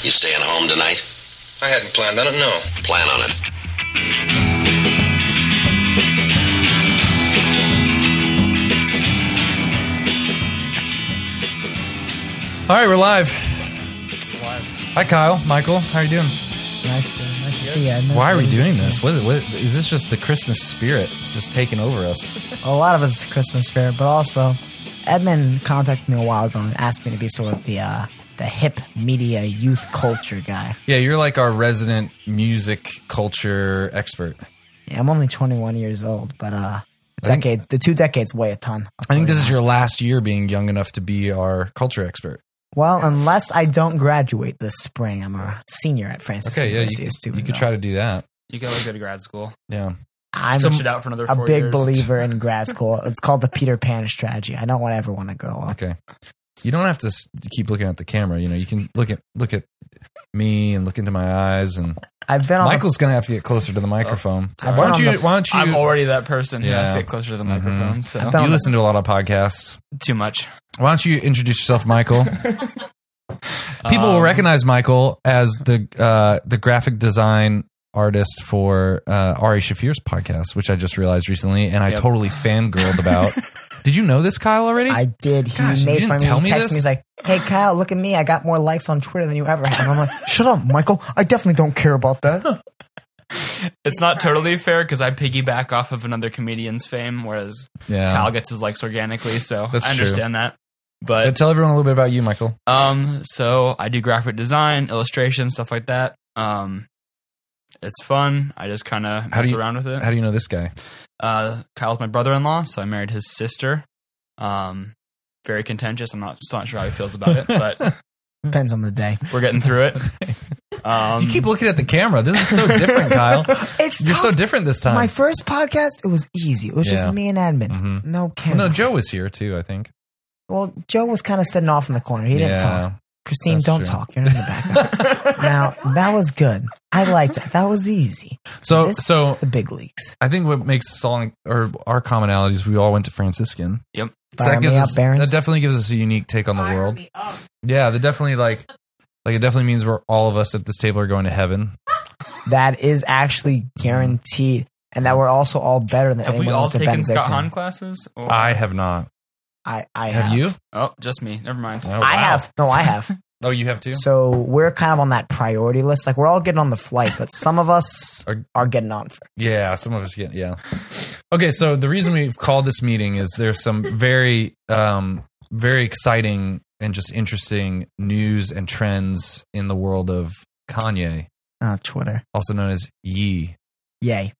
You staying home tonight? I hadn't planned on it, no. Plan on it. All right, we're live. Hi, Kyle, Michael. How are you doing? Nice, to, nice to see you. Edmund. Why are we doing this? What, what is this? Just the Christmas spirit just taking over us? A lot of it's Christmas spirit, but also Edmund contacted me a while ago and asked me to be sort of the uh, the hip media youth culture guy. Yeah, you're like our resident music culture expert. Yeah, I'm only 21 years old, but uh, the think- decade, the two decades weigh a ton. I'll I tell think you this is your last year being young enough to be our culture expert. Well, unless I don't graduate this spring, I'm a senior at Francis Okay, yeah, you University. could, student, you could though. try to do that. You can always go to grad school. Yeah. I'm Switch it out for another a four big years. believer in grad school. It's called the Peter Pan strategy. I don't want ever want to go up. Okay. You don't have to keep looking at the camera. You know, you can look at look at me and look into my eyes, and I've been on the- Michael's going to have to get closer to the microphone. I've why don't you? the- why don't you? I'm already that person who has Yeah. to get closer to the Mhm. microphone. So I've you listen to a lot of podcasts. too much. Why don't you introduce yourself, Michael? People will Um, recognize Michael as the uh, the graphic design artist for uh, Ari Shaffir's podcast, which I just realized recently, and I Yep. totally fangirled about. Did you know this, Kyle? Already? I did. He Gosh, made didn't fun of me. tell He me texted this? me. He's like, "Hey Kyle, look at me. I got more likes on Twitter than you ever have." And I'm like, "Shut up, Michael. I definitely don't care about that." It's not totally fair because I piggyback off of another comedian's fame, whereas yeah. Kyle gets his likes organically. So That's I true. understand that. Uh, But tell everyone a little bit about you, Michael. um, so I do graphic design, illustration, stuff like that. Um, it's fun. I just kind of mess you- around with it. How do you know this guy? Uh, Kyle's my brother-in-law, so I married his sister. Um, very contentious. I'm not still not sure how he feels about it, but Depends on the day. we're getting through it. Um, you keep looking at the camera. This is so different, Kyle. It's You're so different this time. My first podcast, it was easy. It was Yeah. just me and Edmund. Mhm. No Well, no, Joe was here too. I think. Well, Joe was kind of sitting off in the corner. He didn't talk. Christine, that's don't true. talk. You're in the background. now that was good. I liked that. That was easy. So, This so is the big leagues. I think what makes song or our commonalities, we all went to Franciscan. Yep. So that gives me up, us, that definitely gives us a unique take on the world. Yeah, that definitely like, like it definitely means we're all of us at this table are going to heaven. That is actually guaranteed, and that we're also all better than have we all taken Scott Benedictine. Hahn classes? Or- I have not. I, I Have, have, you? Oh, just me. Never mind. Oh, I have. No, I have. Oh, you have too. So we're kind of on that priority list. Like we're all getting on the flight, but some of us Are- are, getting on first. Yeah, some of us get yeah. Okay, so the reason we've called this meeting is there's some very um very exciting and just interesting news and trends in the world of Kanye, Oh, Twitter. also known as Ye. Yay.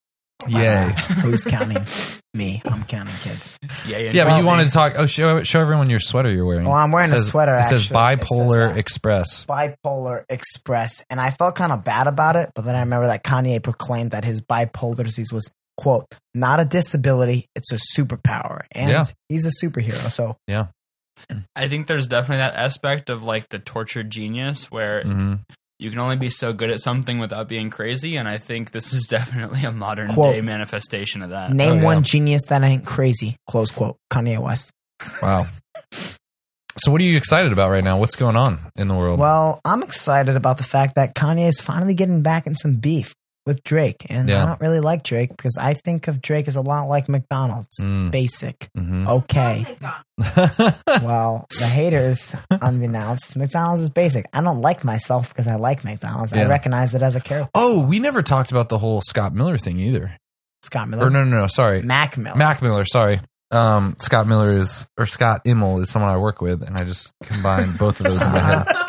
Yay. Who's counting? Me. I'm counting kids. Yeah, yeah. Yeah, but you Well, wanted to talk. Oh, show show everyone your sweater you're wearing. Well, I'm wearing It a sweater, It says actually. It says Bipolar that. Express. Bipolar Express. And I felt kind of bad about it, but then I remember that Kanye proclaimed that his bipolar disease was, quote, not a disability, it's a superpower. And Yeah. he's a superhero. So Yeah. I think there's definitely that aspect of like the tortured genius where hmm you can only be so good at something without being crazy, and I think this is definitely a modern Quote. day manifestation of that. name Oh, yeah. one genius that ain't crazy, close quote. Kanye West. Wow. So, what are you excited about right now? What's going on in the world? Well, I'm excited about the fact that Kanye is finally getting back in some beef with Drake. And Yeah. I don't really like Drake because I think of Drake as a lot like McDonald's. Mm. Basic. Mhm. Okay. well, the haters, unbeknownst, McDonald's is basic. I don't like myself because I like McDonald's. I recognize it as a character. oh, we never talked about the whole Scott Miller thing either. Scott Miller. Or no, no, no. Sorry, Mac Miller. Mac Miller. Sorry. Um, Scott Miller is or Scott Immel is someone I work with, and I just combined both of those in my head.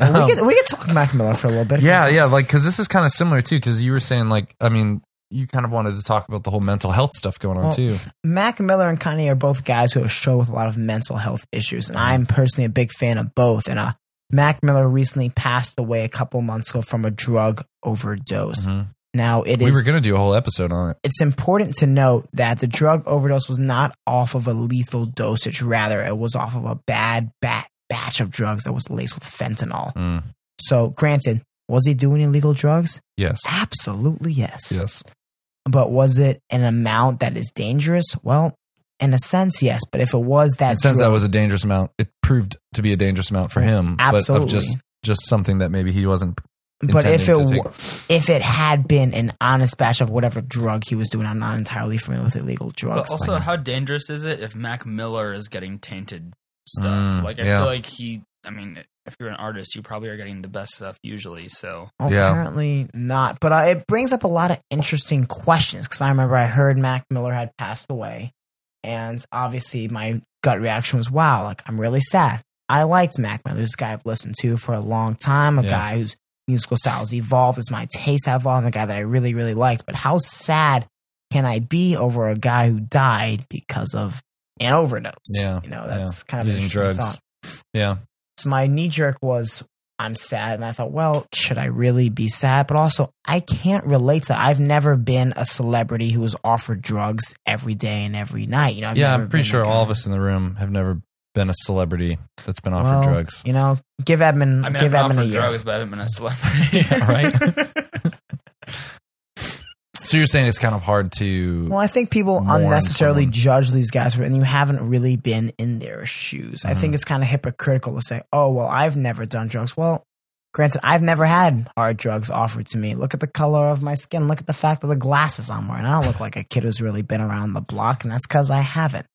we, Um, could, we could talk Mac Miller for a little bit. yeah, yeah, like because this is kind of similar too. Because you were saying like, I mean, you kind of wanted to talk about the whole mental health stuff going on Well, too. Mac Miller and Kanye are both guys who have struggled with a lot of mental health issues, and I'm personally a big fan of both. And uh, Mac Miller recently passed away a couple months ago from a drug overdose. Mhm. Now it is. We were going to do a whole episode on it. it's important to note that the drug overdose was not off of a lethal dosage. Rather, it was off of a bad bat- batch of drugs that was laced with fentanyl. Mm. So, granted, was he doing illegal drugs? Yes. Absolutely yes. Yes. But was it an amount that is dangerous? Well, in a sense, yes. But if it was that, In a sense, that was a dangerous amount. It proved to be a dangerous amount for him. But Absolutely. of just just something that maybe he wasn't. But if it intending to w- if it had been an honest batch of whatever drug he was doing, I'm not entirely familiar with illegal drugs. But also, Like, how dangerous is it if Mac Miller is getting tainted stuff? Mm, like, I yeah. feel like he. I mean, if you're an artist, you probably are getting the best stuff usually. So Yeah. apparently not. But uh, it brings up a lot of interesting questions because I remember I heard Mac Miller had passed away, and obviously my gut reaction was, "Wow, like I'm really sad." I liked Mac Miller, this guy I've listened to for a long time, a Yeah. guy whose musical styles evolved as my tastes have evolved, and a guy that I really, really liked. But how sad can I be over a guy who died because of an overdose? Yeah, you know, yeah. that's kind of Using drugs. thought. Yeah, So my knee jerk was I'm sad, and I thought, well, should I really be sad? But also, I can't relate to that. I've never been a celebrity who was offered drugs every day and every night. You know, I've yeah. I'm pretty sure that all guy. of us in the room have never been a celebrity that's been offered Well, drugs. You know, give Edmund, I mean, give I've Edmund a offered year. drugs, but I haven't been a celebrity. right? So you're saying it's kind of hard to. Well, I think people unnecessarily someone. judge these guys for, and you haven't really been in their shoes. I Mm-hmm. think it's kind of hypocritical to say, "Oh, well, I've never done drugs." Well, granted, I've never had hard drugs offered to me. Look at the color of my skin. Look at the fact of the glasses I'm wearing. I don't look like a kid who's really been around the block, and that's because I haven't.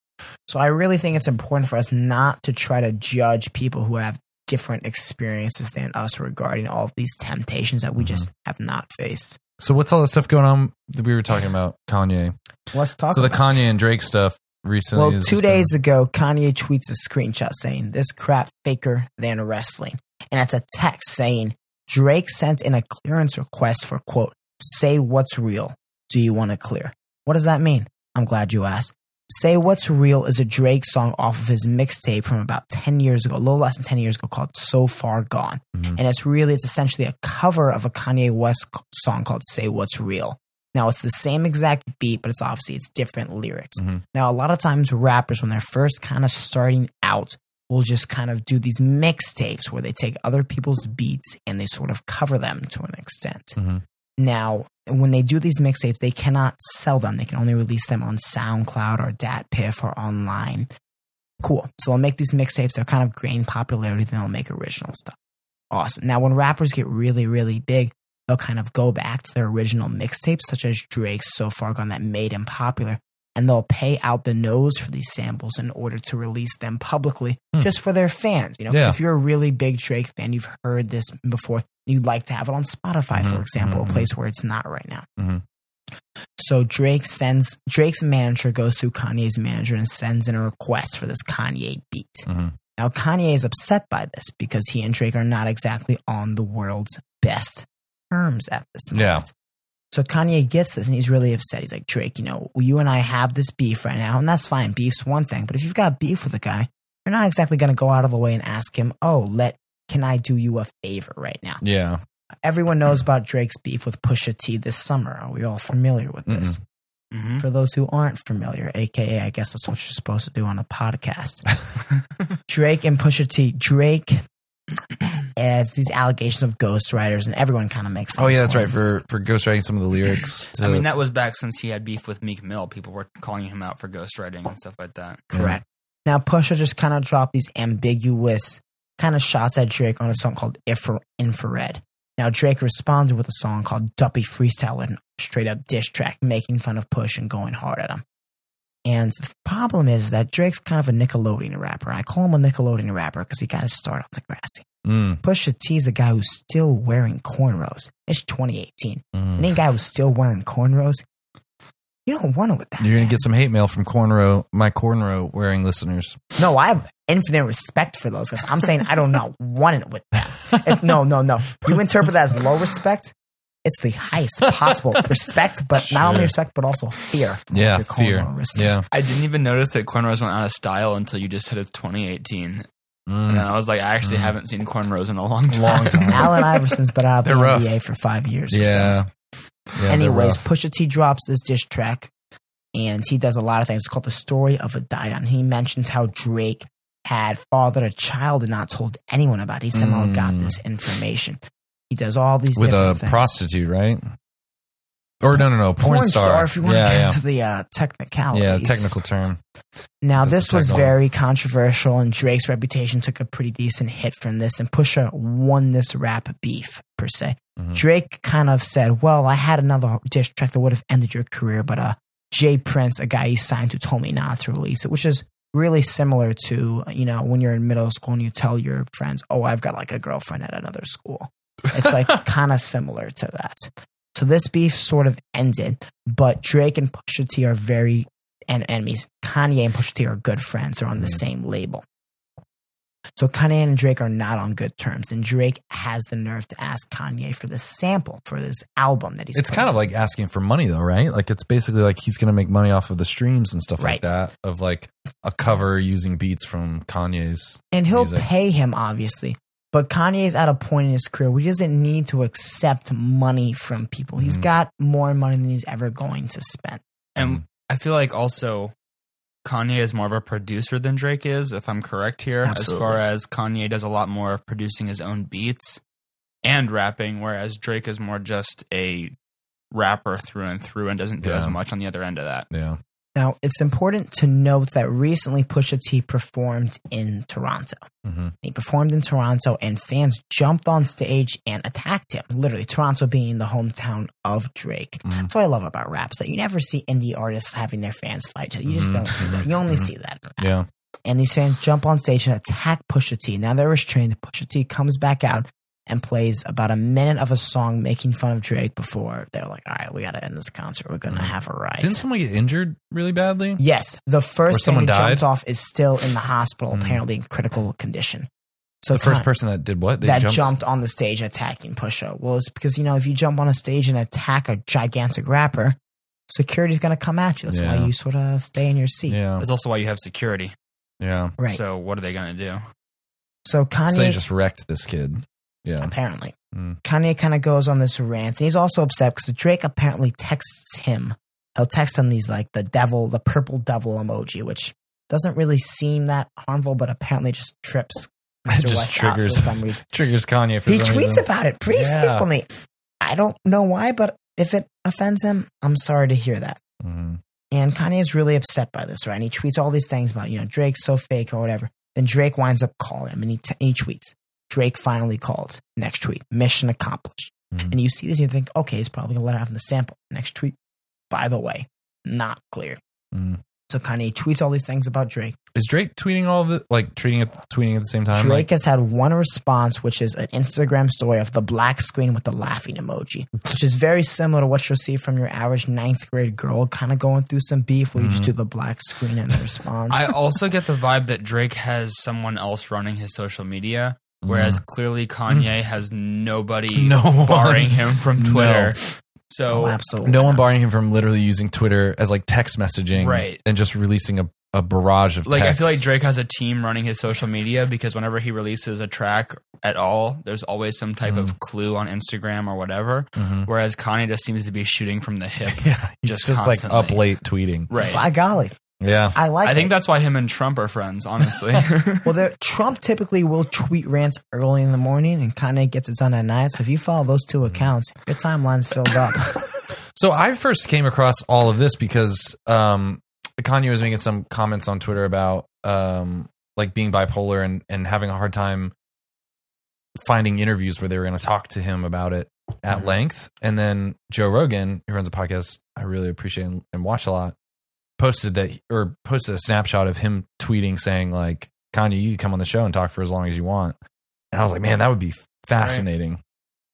So I really think it's important for us not to try to judge people who have different experiences than us regarding all of these temptations that we just have not faced. So what's all the stuff going on that we were talking about Kanye? Let's talk. so the Kanye and Drake stuff recently. Well, two been- days ago, Kanye tweets a screenshot saying, This crap faker than wrestling. And it's a text saying, Drake sent in a clearance request for, quote, say what's real. Do you want to clear? What does that mean? I'm glad you asked. Say What's Real is a Drake song off of his mixtape from about 10 years ago, a little less than 10 years ago, called So Far Gone. Mhm. And it's really, it's essentially a cover of a Kanye West song called Say What's Real. Now, it's the same exact beat, but it's obviously, it's different lyrics. Mhm. Now, a lot of times rappers, when they're first kind of starting out, will just kind of do these mixtapes where they take other people's beats and they sort of cover them to an extent. Mhm. Now, when they do these mixtapes, they cannot sell them. They can only release them on SoundCloud or DatPiff or online. Cool. So they'll make these mixtapes. They'll kind of gain popularity. Then they'll make original stuff. Awesome. Now, when rappers get really, really big, they'll kind of go back to their original mixtapes, such as Drake's So Far Gone that made him popular, and they'll pay out the nose for these samples in order to release them publicly Hmm. just for their fans. You know, Yeah. if you're a really big Drake fan, you've heard this before, you'd like to have it on Spotify, for Mhm, example, mhm, a place where it's not right now. Mhm. So Drake sends Drake's manager goes through Kanye's manager and sends in a request for this Kanye beat. Mhm. Now Kanye is upset by this because he and Drake are not exactly on the world's best terms at this moment. Yeah. So Kanye gets this and he's really upset. He's like, Drake, you know, you and I have this beef right now, and that's fine. Beef's one thing, but if you've got beef with a guy, you're not exactly going to go out of the way and ask him, "Oh, let can I do you a favor right now?" Yeah. Everyone knows about Drake's beef with Pusha T this summer. Are we all familiar with this? hmm For those who aren't familiar, aka I guess that's what you're supposed to do on a podcast. Drake and Pusha T. Drake adds these allegations of ghostwriters, and everyone kind of makes. Oh yeah, that's of right. For for ghostwriting some of the lyrics. To, I mean, that was back since he had beef with Meek Mill. People were calling him out for ghostwriting and stuff like that. Correct. Now, Pusha just kind of dropped these ambiguous kind of shots at Drake on a song called Infra- Infrared. Now, Drake responded with a song called Duppy Freestyle, and straight up diss track, making fun of Push and going hard at him. And the problem is that Drake's kind of a Nickelodeon rapper. I call him a Nickelodeon rapper because he got his start on Degrassi. Mm, Pusha T's a guy who's still wearing cornrows. It's 2018. mm. Any guy who's still wearing cornrows, you don't want to with that. You're gonna get some hate mail from cornrow, my cornrow wearing listeners. No, I have infinite respect for those guys. I'm saying I do not want it with them. If- no, no, no. You interpret that as low respect. It's the highest possible respect, but not only respect, but also fear. Yeah, fear. Yeah. I didn't even notice that cornrows went out of style until you just said it's 2018. And Mm. then I was like, I actually Mm. haven't seen cornrows in a long time. Long time. Allen Iverson's been out of the They're rough. NBA for five years. or so. Yeah. yeah Anyways. Pusha T drops this diss track, and he does a lot of things. It's called "The Story of Adidon." He mentions how Drake had fathered a child and not told anyone about. it. He somehow got Mm. this information. He does all these with a different things. prostitute, right? Or no, no, no, porn, star. if you want to get yeah. into the uh, technicalities. yeah, technical term. Now, That's this was technical- very controversial, and Drake's reputation took a pretty decent hit from this, and Pusha won this rap beef, per se. Mhm. Drake kind of said, Well, I had another diss track that would have ended your career, but uh, J. Prince, a guy he signed to, told me not to release it, which is really similar to, you know, when you're in middle school and you tell your friends, Oh, I've got like a girlfriend at another school. It's like kind of similar to that. So this beef sort of ended, but Drake and Pusha T are very and enemies. Kanye and Pusha T are good friends. They're on the same label. So Kanye and Drake are not on good terms, and Drake has the nerve to ask Kanye for the sample for this album that he's. It's kind of like asking for money, though, right? Like it's basically like he's going to make money off of the streams and stuff Right. like that. Of like a cover using beats from Kanye's. and he'll music. pay him obviously. But Kanye's at a point in his career where he doesn't need to accept money from people. He's Mhm. got more money than he's ever going to spend. And Mm. I feel like also Kanye is more of a producer than Drake is, if I'm correct here. Absolutely. As far as Kanye does a lot more of producing his own beats and rapping, whereas Drake is more just a rapper through and through and doesn't do Yeah. as much on the other end of that. Yeah. Now, it's important to note that recently Pusha T performed in Toronto. hmm He performed in Toronto, and fans jumped on stage and attacked him. Literally, Toronto being the hometown of Drake. Mhm. That's what I love about raps that you never see indie artists having their fans fight each other. You just Mhm. don't see that. You only Mhm. see that. Yeah. And these fans jump on stage and attack Pusha T. Now they're restrained. Pusha T comes back out and plays about a minute of a song making fun of Drake before they're like, all right, we got to end this concert. We're going to Mhm. have a riot. Didn't someone get injured really badly? Yes, the Or first someone fan who jumped off is still in the hospital, Mm. apparently in critical condition. So the first Con- person that did what? They that jumped. on the stage attacking Pusha. Well, it's because you know if you jump on a stage and attack a gigantic rapper, security's going to come at you. That's Yeah. why you sort of stay in your seat. Yeah. That's also why you have security. Yeah. Right. So, So what are they going to do? Kanye So they just wrecked this kid. Yeah. apparently Mm. Kanye kind of goes on this rant, and he's also upset because Drake apparently texts him. He'll text him these like the devil, the purple devil emoji, which doesn't really seem that harmful, but apparently just trips Mr. Just West triggers- for some reason. Triggers Kanye for he tweets reason. about it pretty Yeah. frequently. I don't know why, but if it offends him, I'm sorry to hear that. Mhm. And Kanye is really upset by this, right? And he tweets all these things about, you know, Drake's so fake or whatever. Then Drake winds up calling him and he, t- and he tweets, Drake finally called. Next tweet, mission accomplished. Mhm. And you see this and you think, okay, he's probably going to let out in the sample. Next tweet, by the way, not clear. Mhm. So Kanye tweets all these things about Drake. Is Drake tweeting all of it? Like tweeting it, tweeting at the same time? Drake has had one response, which is an Instagram story of the black screen with the laughing emoji, which is very similar to what you'll see from your average ninth grade girl kind of going through some beef where you just Mhm. do the black screen and the response. I also get the vibe that Drake has someone else running his social media, whereas clearly Kanye has nobody No one. barring him from No. Twitter. oh, So absolutely. no one barring him from literally using Twitter as like text messaging, Right. And just releasing a, a barrage of like I feel like Drake has a team running his social media because whenever he releases a track at all, there's always some type Mm. of clue on Instagram or whatever. Mhm. Whereas Kanye just seems to be shooting from the hip. yeah, he's Just just, like up late tweeting. Right. By golly, Yeah, I like. I think it. that's why him and Trump are friends, honestly. Well, Trump typically will tweet rants early in the morning and Kanye gets it done at night. So if you follow those two accounts, your timeline's filled up. So I first came across all of this because um, Kanye was making some comments on Twitter about um, like being bipolar and, and having a hard time finding interviews where they were going to talk to him about it at Mhm. length. And then Joe Rogan, who runs a podcast I really appreciate and, and watch a lot, posted that or posted a snapshot of him tweeting saying like Kanye, you can come on the show and talk for as long as you want. And I was like, man, that would be fascinating.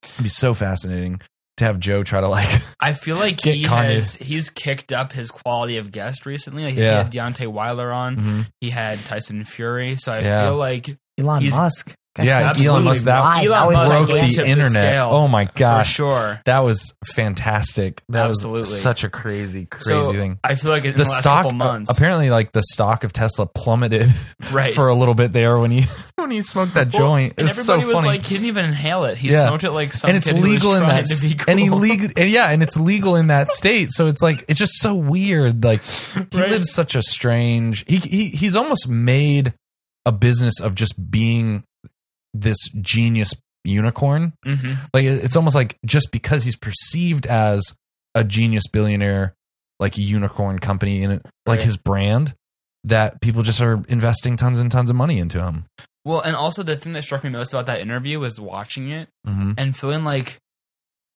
It'd be so fascinating to have Joe try to like I feel like Get he Kanye. has he's kicked up his quality of guest recently. Like Yeah. He had Deontay Wilder on. Mhm. He had Tyson Fury. So I Yeah. feel like Elon He's- Musk. Yeah, absolutely Elon Musk that live. Elon Musk broke gigantic. the internet. scale oh my for gosh, sure. that was fantastic. That Absolutely. was such a crazy, crazy So, thing. I feel like in the, The last stock couple months, apparently, like the stock of Tesla plummeted right? for a little bit there when he when he smoked that Well, joint. and It's so everybody was funny. like, he didn't even inhale it. He Yeah. smoked it like some and it's kid legal in that, to be s- and he legal, and yeah, and it's legal in that state. So it's like it's just so weird. Like he Right. lives such a strange. He he he's almost made a business of just being this genius unicorn. Mhm. Like it's almost like just because he's perceived as a genius billionaire like a unicorn company in it, like Right. his brand that people just are investing tons and tons of money into him. Well, and also the thing that struck me most about that interview was watching it hmm and feeling like,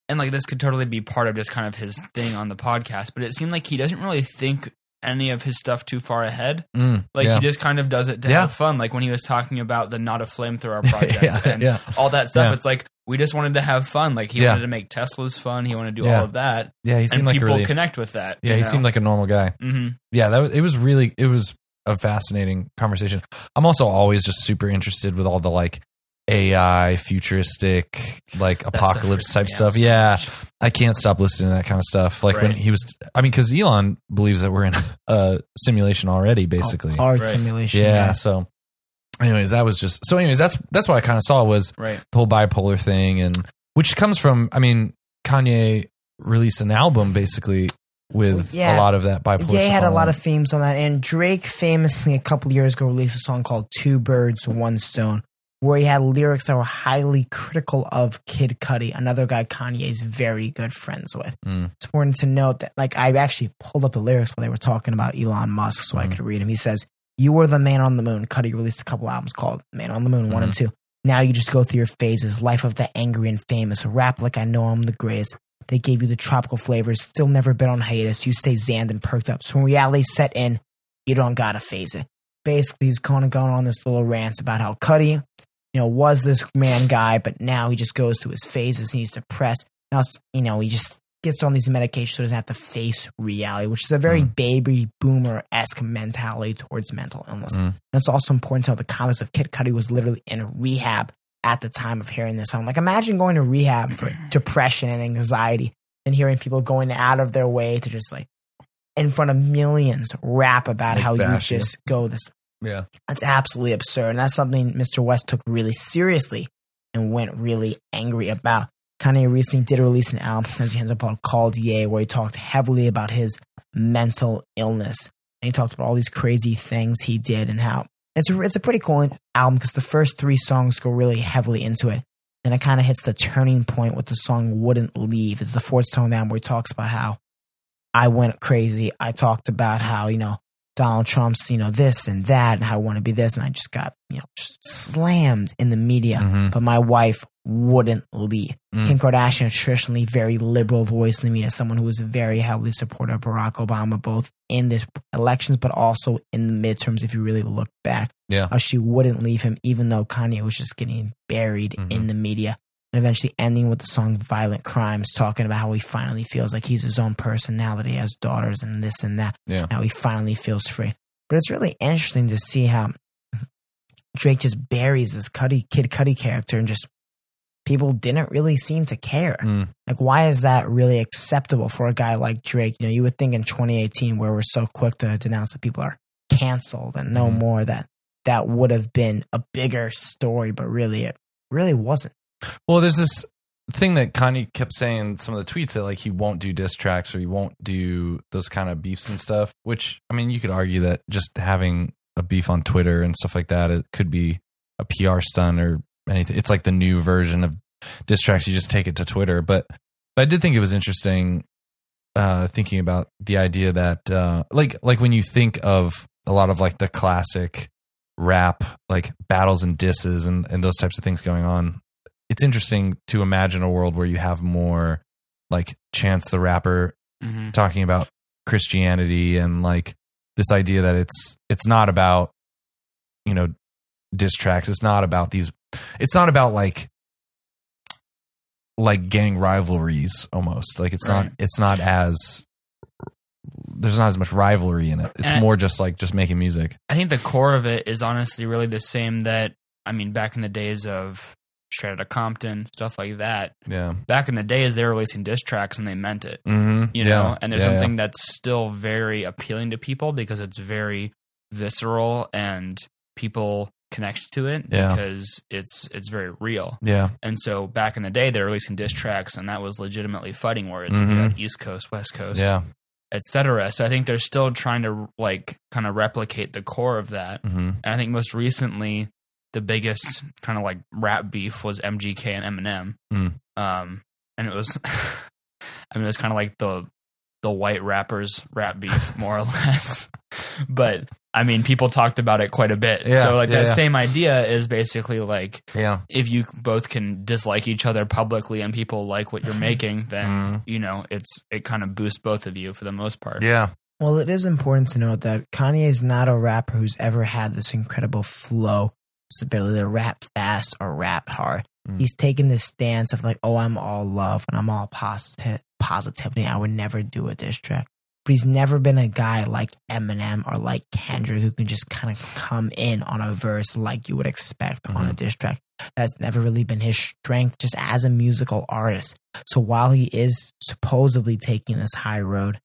and like this could totally be part of just kind of his thing on the podcast, but it seemed like he doesn't really think any of his stuff too far ahead. Mm, Like yeah. he just kind of does it to Yeah. have fun. Like when he was talking about the not a flamethrower project yeah, and yeah, all that stuff. It's like we just wanted to have fun. Like he wanted to make Teslas fun. He wanted to do all of that, yeah. He seemed and like a people really, connect with that. yeah. He seemed like a normal guy. hmm yeah that was, it was really it was a fascinating conversation i'm also always just super interested with all the like ai futuristic like apocalypse type stuff yeah i can't stop listening to that kind of stuff like when he was i mean because elon believes that we're in a simulation already oh, basically Hard Right. simulation. yeah so anyways that was just so anyways that's that's what i kind of saw was Right. the whole bipolar thing and which comes from i mean kanye released an album basically with Yeah. a lot of that bipolar Ye stuff had a lot of themes on that, and Drake famously a couple years ago released a song called Two Birds, One Stone, where he had lyrics that were highly critical of Kid Cudi, another guy Kanye's very good friends with. Mm. It's important to note that, like, I actually pulled up the lyrics while they were talking about Elon Musk so I Mhm. could read him. He says, You were the man on the moon. Cudi released a couple albums called Man on the Moon 1 and 2. Now you just go through your phases. Life of the angry and famous. Rap like I know I'm the greatest. They gave you the tropical flavors. Still never been on hiatus. You stay zanned and perked up. So when reality set in, you don't gotta phase it. Basically, he's kind of going on this little rant about how Cudi, you know, was this man guy, but now he just goes through his phases and he's depressed. Now, you know, he just gets on these medications so he doesn't have to face reality, which is a very baby boomer esque mentality towards mental illness. Mm. And it's also important to know the context of Kid Cudi was literally in rehab at the time of hearing this song. Like, imagine going to rehab for depression and anxiety and hearing people going out of their way to just like in front of millions rap about Like how you bash you. just go this yeah that's absolutely absurd. And that's something Mr. West took really seriously and went really angry about. Kanye recently did release an album, as he ends up on, Called Ye, where he talked heavily about his mental illness. And he talked about all these crazy things he did and how it's a, it's a pretty cool album because the first three songs go really heavily into it. And it kind of hits the turning point with the song Wouldn't Leave. It's the fourth song down where he talks about how I went crazy. I talked about how, you know, Donald Trump's, you know, this and that and how I want to be this. And I just got, you know, just slammed in the media. Mhm. But my wife wouldn't leave. Mm. Kim Kardashian, traditionally very liberal voice in the media, someone who was very heavily supportive of Barack Obama, both in this elections, but also in the midterms, if you really look back. Yeah. How she wouldn't leave him, even though Kanye was just getting buried Mhm. in the media. And eventually ending with the song Violent Crimes, talking about how he finally feels like he's his own personality, has daughters and this and that. Yeah. How he finally feels free. But it's really interesting to see how Drake just buries this Cudi, Kid Cudi character and just people didn't really seem to care. Mm. Like, why is that really acceptable for a guy like Drake? You know, you would think in 2018, where we're so quick to denounce that people are canceled and no Mhm. more, that that would have been a bigger story, but really, it really wasn't. Well, there's this thing that Kanye kept saying in some of the tweets that like he won't do diss tracks or he won't do those kind of beefs and stuff. Which I mean, you could argue that just having a beef on Twitter and stuff like that it could be a PR stunt or anything. It's like the new version of diss tracks. You just take it to Twitter. But but I did think it was interesting uh, thinking about the idea that uh, like like when you think of a lot of like the classic rap like battles and disses and, and those types of things going on it's interesting to imagine a world where you have more like Chance the rapper hmm talking about Christianity and like this idea that it's it's not about you know diss tracks. It's not about these. It's not about like like gang rivalries almost. Like it's not it's not as there's not as much rivalry in it. It's And I- more just like just making music. I think the core of it is honestly really the same that I mean back in the days of Straight Outta Compton stuff like that. Yeah. Back in the days, they were releasing diss tracks and they meant it. Mm-hmm. You know, and there's something that's still very appealing to people because it's very visceral and people connect to it Yeah. because it's it's very real. Yeah. And so back in the day, they were releasing diss tracks, and that was legitimately fighting words. Mhm. You East Coast, West Coast, Yeah. etc. So I think they're still trying to like kind of replicate the core of that. Mm-hmm. And I think most recently, the biggest kind of like rap beef was MGK and Eminem. Mm. Um, and it was, I mean, it was kind of like the the white rappers rap beef more or less. but I mean, people talked about it quite a bit. Yeah, so like yeah, that yeah. same idea is basically like Yeah. if you both can dislike each other publicly and people like what you're making, then Mm. you know it's it kind of boosts both of you for the most part. Yeah. Well, it is important to note that Kanye is not a rapper who's ever had this incredible flow, this ability to rap fast or rap hard. Mm. He's taken this stance of like, oh, I'm all love and I'm all positive positivity. I would never do a diss track. But he's never been a guy like Eminem or like Kendrick who can just kind of come in on a verse like you would expect on a diss track. That's never really been his strength just as a musical artist. So while he is supposedly taking this high road,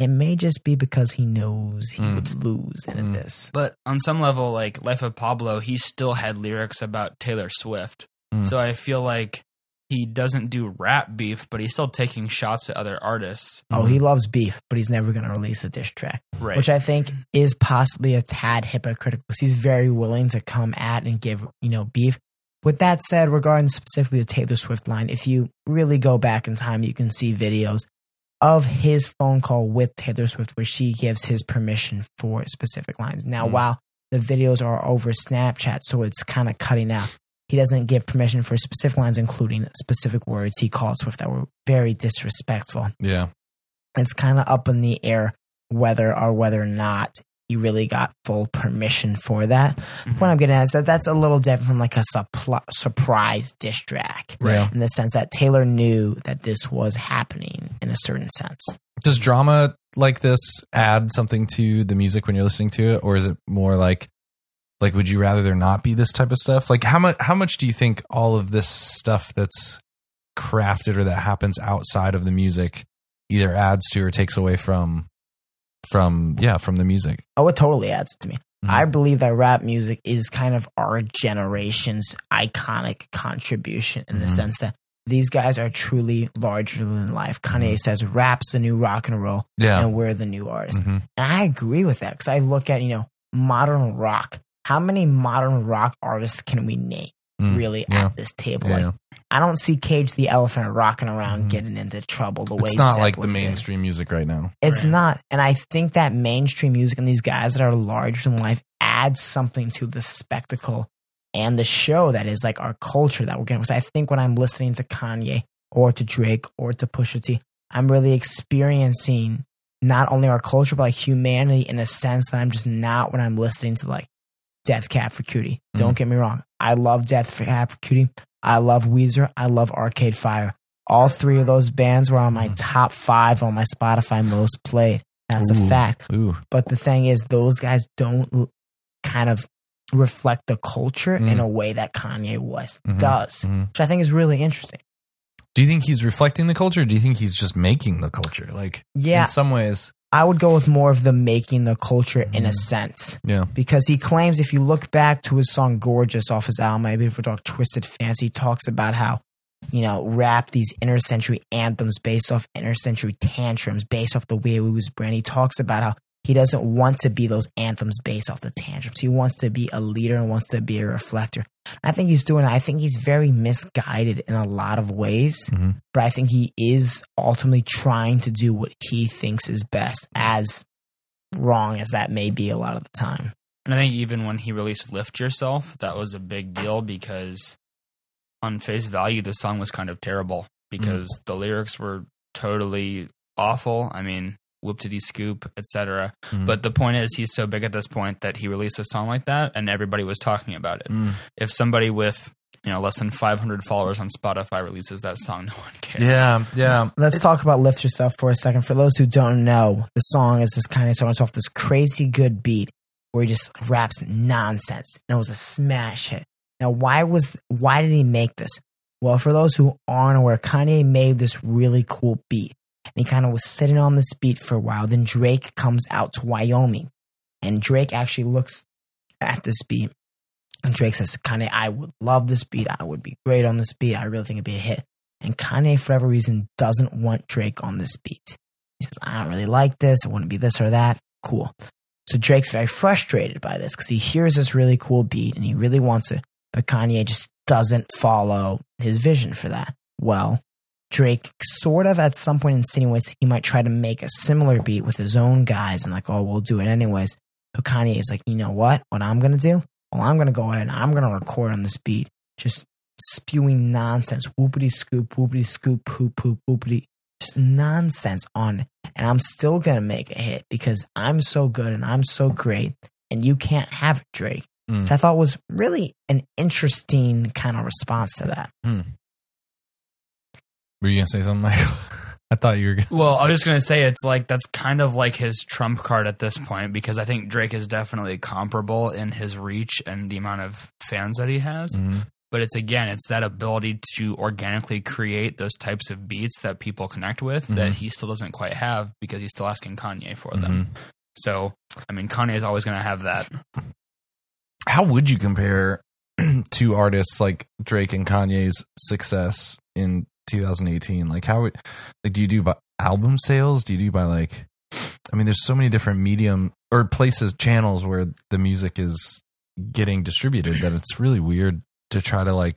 it may just be because he knows he Mm. would lose in Mm. this. But on some level, like Life of Pablo, he still had lyrics about Taylor Swift. Mm. So I feel like he doesn't do rap beef, but he's still taking shots at other artists. Oh, he loves beef, but he's never going to release a diss track, Right. which I think is possibly a tad hypocritical because he's very willing to come at and give, you know, beef. With that said, regarding specifically the Taylor Swift line, if you really go back in time, you can see videos of his phone call with Taylor Swift where she gives his permission for specific lines. Now, Mm. while the videos are over Snapchat, so it's kind of cutting out. He doesn't give permission for specific lines, including specific words he called Swift that were very disrespectful Yeah. it's kind of up in the air whether or whether or not he really got full permission for that. Mhm. What I'm getting at is that that's a little different from like a suppl- surprise diss track, Right. in the sense that Taylor knew that this was happening in a certain sense. Does drama like this add something to the music when you're listening to it, or is it more like, like, would you rather there not be this type of stuff? Like, how much, how much do you think all of this stuff that's crafted or that happens outside of the music either adds to or takes away from, from yeah, from the music? Oh, it totally adds to me. Mhm. I believe that rap music is kind of our generation's iconic contribution in the Mhm. sense that these guys are truly larger than life. Kanye Mhm. says rap's the new rock and roll, Yeah. and we're the new artists. Mhm. And I agree with that because I look at, you know, modern rock. How many modern rock artists can we name Mm. really yeah. at this table? Yeah. Like, I don't see Cage the Elephant rocking around Mhm. getting into trouble the way It's not like the Zeppelin did. mainstream music right now. It's Right. not. And I think that mainstream music and these guys that are larger than life adds something to the spectacle and the show that is like our culture that we're getting. Because I think when I'm listening to Kanye or to Drake or to Pusha T, I'm really experiencing not only our culture, but like humanity in a sense that I'm just not when I'm listening to like Death Cab for Cutie. Don't get me wrong. I love Death Cab for Cutie. I love Weezer. I love Arcade Fire. All three of those bands were on my Mhm. top five on my Spotify most played. That's a fact. Ooh. But the thing is, those guys don't l- kind of reflect the culture in Mm. a way that Kanye West Mhm. does, Mhm. which I think is really interesting. Do you think he's reflecting the culture? Or do you think he's just making the culture? Like, Yeah, in some ways, I would go with more of the making the culture in a Mhm. sense. yeah. because he claims if you look back to his song "Gorgeous" off his album "My Beautiful Dark Twisted Fantasy," he talks about how you know rap these inner century anthems based off inner century tantrums, based off the way he was brand. He talks about how he doesn't want to be those anthems based off the tantrums. He wants to be a leader and wants to be a reflector. I think he's doing. it. I think he's very misguided in a lot of ways, Mhm. but I think he is ultimately trying to do what he thinks is best, as wrong as that may be a lot of the time. And I think even when he released Lift Yourself, that was a big deal because on face value, the song was kind of terrible because the lyrics were totally awful. I mean, whoopty scoop, etc. Mhm. But the point is, he's so big at this point that he released a song like that, and everybody was talking about it. Mm. If somebody with you know less than 500 followers on Spotify releases that song, no one cares. Yeah, yeah. Let's talk about Lift Yourself for a second. For those who don't know, the song is this kind of starts off this crazy good beat where he just raps nonsense. And it was a smash hit. Now, why was why did he make this? Well, for those who aren't aware, Kanye made this really cool beat. And he kind of was sitting on this beat for a while. Then Drake comes out to Wyoming. And Drake actually looks at this beat. And Drake says, Kanye, I would love this beat. I would be great on this beat. I really think it'd be a hit. And Kanye, for whatever reason, doesn't want Drake on this beat. He says, I don't really like this. It wouldn't be this or that. Cool. So Drake's very frustrated by this because he hears this really cool beat and he really wants it. But Kanye just doesn't follow his vision for that. Well, Drake sort of at some point insinuates he might try to make a similar beat with his own guys and like, oh, we'll do it anyways. So Kanye is like, you know what? What I'm gonna do? Well, I'm gonna go ahead and I'm gonna record on this beat, just spewing nonsense, whoopity scoop, whoopity scoop, poop poop, whoopity, just nonsense on, and I'm still gonna make a hit because I'm so good and I'm so great, and you can't have it, Drake. Mm. Which I thought was really an interesting kind of response to that. Were you gonna say something, Michael? I thought you were. Gonna, Well, I was just gonna say it's like that's kind of like his trump card at this point because I think Drake is definitely comparable in his reach and the amount of fans that he has. Mhm. But it's again, it's that ability to organically create those types of beats that people connect with that Mhm. he still doesn't quite have because he's still asking Kanye for Mhm. them. So, I mean, Kanye is always going to have that. How would you compare two artists like Drake and Kanye's success in 2018? Like, how like do you do by album sales? Do you do by like? I mean, there's so many different medium or places, channels where the music is getting distributed that it's really weird to try to like.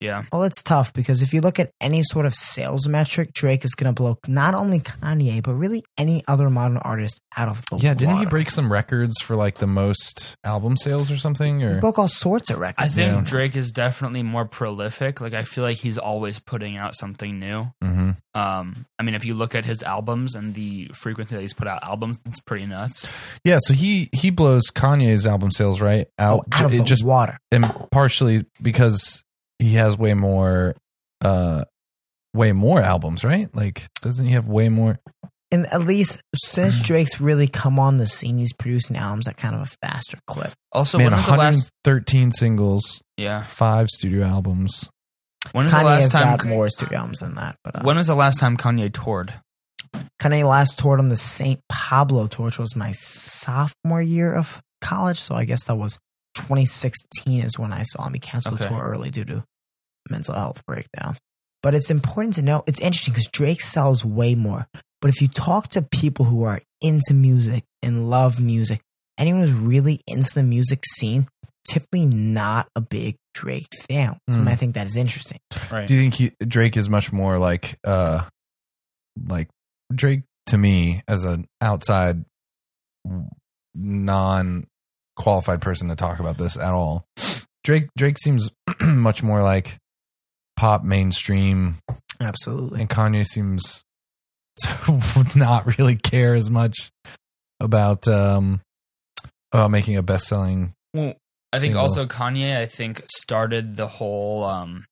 Yeah. Well, it's tough because if you look at any sort of sales metric, Drake is going to blow not only Kanye, but really any other modern artist out of the water. Yeah, didn't he break some records for like the most album sales or something? He broke all sorts of records. I think Yeah. Drake is definitely more prolific. Like, I feel like he's always putting out something new. Mhm. Um, I mean, if you look at his albums and the frequency that he's put out albums, it's pretty nuts. yeah, so he he blows Kanye's album sales right out, Oh, out of it the just water. and partially because he has way more uh way more albums right like doesn't he have way more And at least since Drake's really come on the scene, he's producing albums at kind of a faster clip. Also, man when was the last? 113 singles Yeah. five studio albums When was the last has time? got more studio albums than that. But uh, When was the last time Kanye toured? Kanye last toured on the St. Pablo tour, which was my sophomore year of college. So I guess that was 2016 is when I saw him. He canceled Okay. tour early due to mental health breakdown. But it's important to know, it's interesting because Drake sells way more. But if you talk to people who are into music and love music, anyone who's really into the music scene, typically not a big Drake fan. So Mm. I think that is interesting. Right. do you think he, drake is much more like uh like drake to me as an outside non qualified person to talk about this at all drake drake seems much more like pop mainstream Absolutely. and Kanye seems to not really care as much about um about making a best selling. Well, I think Single. also Kanye, I think, started the whole um,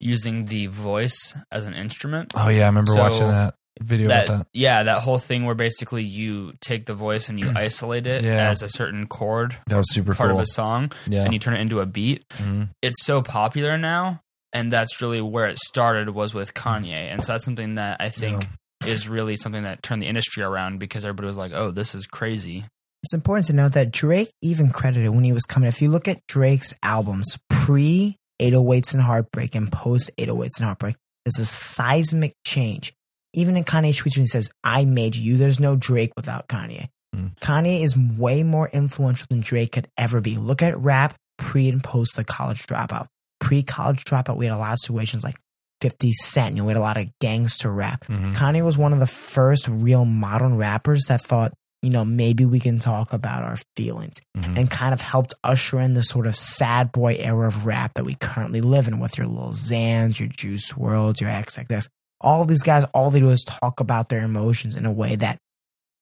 using the voice as an instrument. Oh yeah, I remember So watching that video That, about that. yeah, that whole thing where basically you take the voice and you isolate it Yeah. as a certain chord That was super part cool. of a song, yeah, and you turn it into a beat. Mhm. It's so popular now, and that's really where it started was with Kanye, and so that's something that I think is really something that turned the industry around because everybody was like, "Oh, this is crazy." It's important to note that Drake even credited when he was coming. If you look at Drake's albums pre 808s and Heartbreak and post 808s and Heartbreak, there's a seismic change. Even in Kanye tweets when he says, I made you, there's no Drake without Kanye. Mm. Kanye is way more influential than Drake could ever be. Look at rap pre and post the college dropout. Pre college dropout, we had a lot of situations like 50 Cent, you know, we had a lot of gangster rap. Mhm. Kanye was one of the first real modern rappers that thought, you know, maybe we can talk about our feelings Mhm. and kind of helped usher in the sort of sad boy era of rap that we currently live in with your Lil Xans, your Juice WRLD, your XXX. All these guys, all they do is talk about their emotions in a way that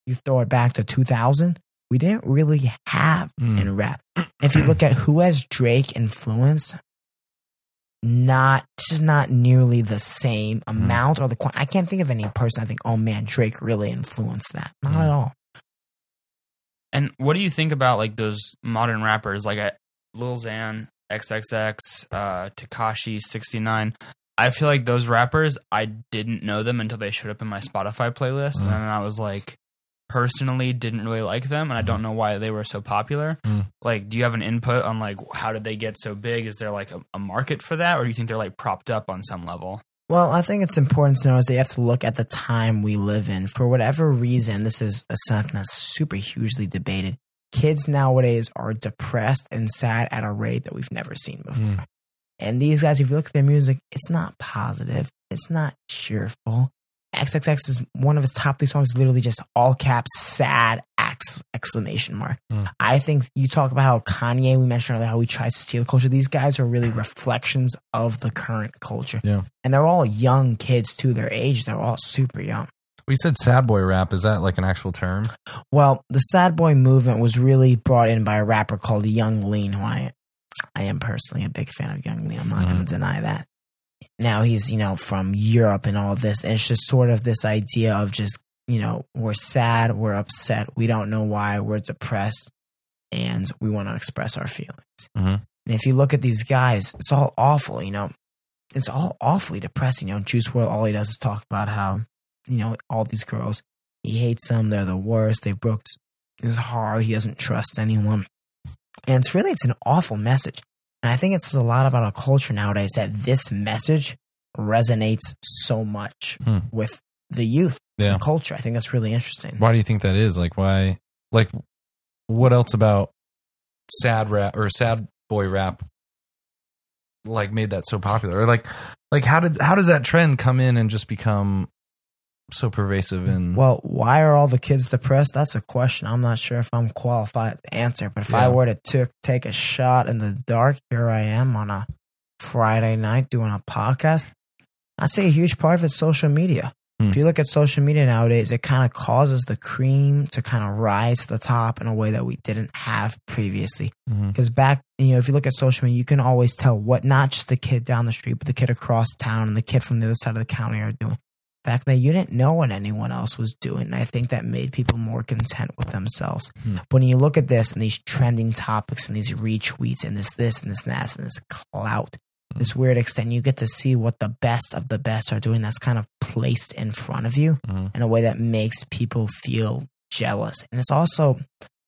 you throw it back to 2000, we didn't really have Mm. in rap. If you look at who has Drake influence, not just not nearly the same amount or the quan- I can't think of any person I think, oh man, Drake really influenced that. Not Mm. at all. And what do you think about like those modern rappers like Lil Xan, XXX, uh, Tekashi 69? I feel like those rappers, I didn't know them until they showed up in my Spotify playlist, Mm. and then I was like, personally, didn't really like them, and I don't know why they were so popular. Mm. Like, do you have an input on like how did they get so big? Is there like a, a market for that, or do you think they're like propped up on some level? Well, I think it's important to know is that you have to look at the time we live in. For whatever reason, this is a something that's super hugely debated. Kids nowadays are depressed and sad at a rate that we've never seen before. Mm. And these guys, if you look at their music, it's not positive. It's not cheerful. XXX is one of his top three songs, literally just all caps, sad, ex- exclamation mark. Mm. I think you talk about how Kanye, we mentioned earlier, how he tries to steal the culture. These guys are really reflections of the current culture. Yeah. And they're all young kids too. Their age, they're all super young. We said sad boy rap. Is that like an actual term? Well, the sad boy movement was really brought in by a rapper called Yung Lean, who I, I am personally a big fan of Yung Lean. I'm not going to deny that. Now he's, you know, from Europe and all this. And it's just sort of this idea of just, you know, we're sad, we're upset, we don't know why, we're depressed, and we want to express our feelings. Mhm. And if you look at these guys, it's all awful, you know. It's all awfully depressing. You know, Juice WRLD, all he does is talk about how, you know, all these girls, he hates them, they're the worst, they broke his heart, he doesn't trust anyone. And it's really, it's an awful message. And I think it says a lot about our culture nowadays that this message resonates so much Hmm. with the youth Yeah. and culture. I think that's really interesting. Why do you think that is? Like, why? Like, what else about sad rap or sad boy rap? Like, made that so popular? Or like, like how did how does that trend come in and just become so pervasive? And Well, why are all the kids depressed? That's a question. I'm not sure if I'm qualified to answer. But if I were to took take a shot in the dark, here I am on a Friday night doing a podcast. I'd say a huge part of it's social media. Hmm. If you look at social media nowadays, it kind of causes the cream to kind of rise to the top in a way that we didn't have previously. Because back, you know, if you look at social media, you can always tell what not just the kid down the street, but the kid across town and the kid from the other side of the county are doing. Back that you didn't know what anyone else was doing. And I think that made people more content with themselves. Hmm. When you look at this and these trending topics and these retweets and this, this, and this, and that, and this clout, Hmm. this weird extent, you get to see what the best of the best are doing. That's kind of placed in front of you Mhm. in a way that makes people feel jealous. And it's also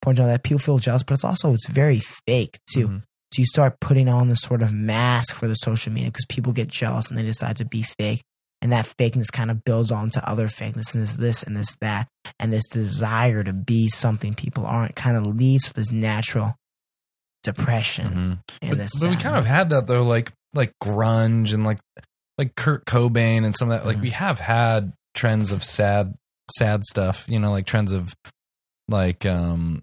pointing out that people feel jealous, but it's also it's very fake too. Mhm. So you start putting on this sort of mask for the social media because people get jealous and they decide to be fake. And that fakeness kind of builds on to other fakeness and this, this, and this, that. And this desire to be something people aren't kind of leads to this natural depression Mhm. and But, this. but we kind of had that though, like like grunge and like like Kurt Cobain and some of that. Like Mhm. we have had trends of sad sad stuff. You know, like trends of like um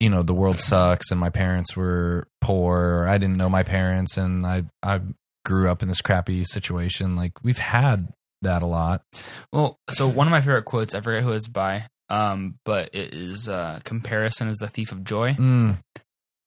you know the world sucks and my parents were poor or I didn't know my parents and I I grew up in this crappy situation. Like we've had that a lot. Well, so one of my favorite quotes, I forget who it's by, um, but it is uh, "Comparison is the thief of joy," Mm,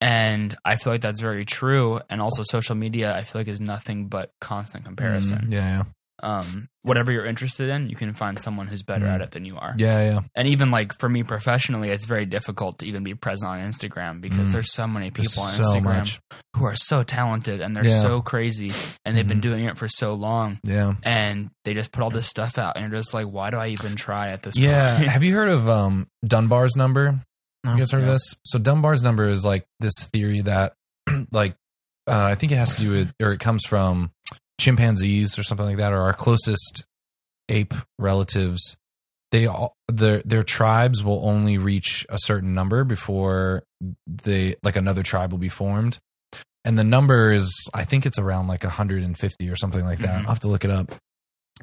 and I feel like that's very true. And also, social media, I feel like is nothing but constant comparison. mm, yeah, Um, whatever you're interested in, you can find someone who's better Mm. at it than you are. yeah, yeah. And even like for me professionally, it's very difficult to even be present on Instagram because Mm. there's so many There's people on so Instagram much. who are so talented and they're Yeah. so crazy and they've been Mhm. doing it for so long Yeah. and they just put all this stuff out and you're just like, why do I even try at this Yeah. Have you heard of um, Dunbar's number? No. You guys heard of this? So Dunbar's number is like this theory that, like, uh, I think it has to do with, or it comes from chimpanzees or something like that, are our closest ape relatives. They all their their tribes will only reach a certain number before they like another tribe will be formed, and the number is I think it's around like 150 or something like that. Mhm. I'll have to look it up.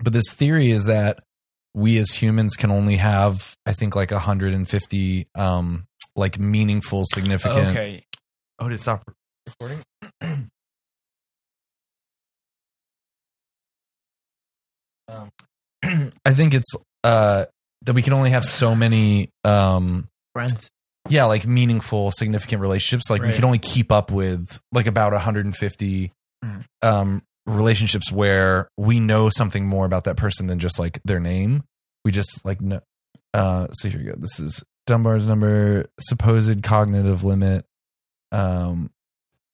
But this theory is that we as humans can only have I think like 150 um like meaningful significant okay. Oh, did it stop recording? Um, I think it's uh that we can only have so many um friends. yeah, like meaningful, significant relationships. Like we Right. can only keep up with like about 150 Mhm. um, relationships where we know something more about that person than just like their name. We just like know. Uh, so here we go. This is Dunbar's number, supposed cognitive limit. Um,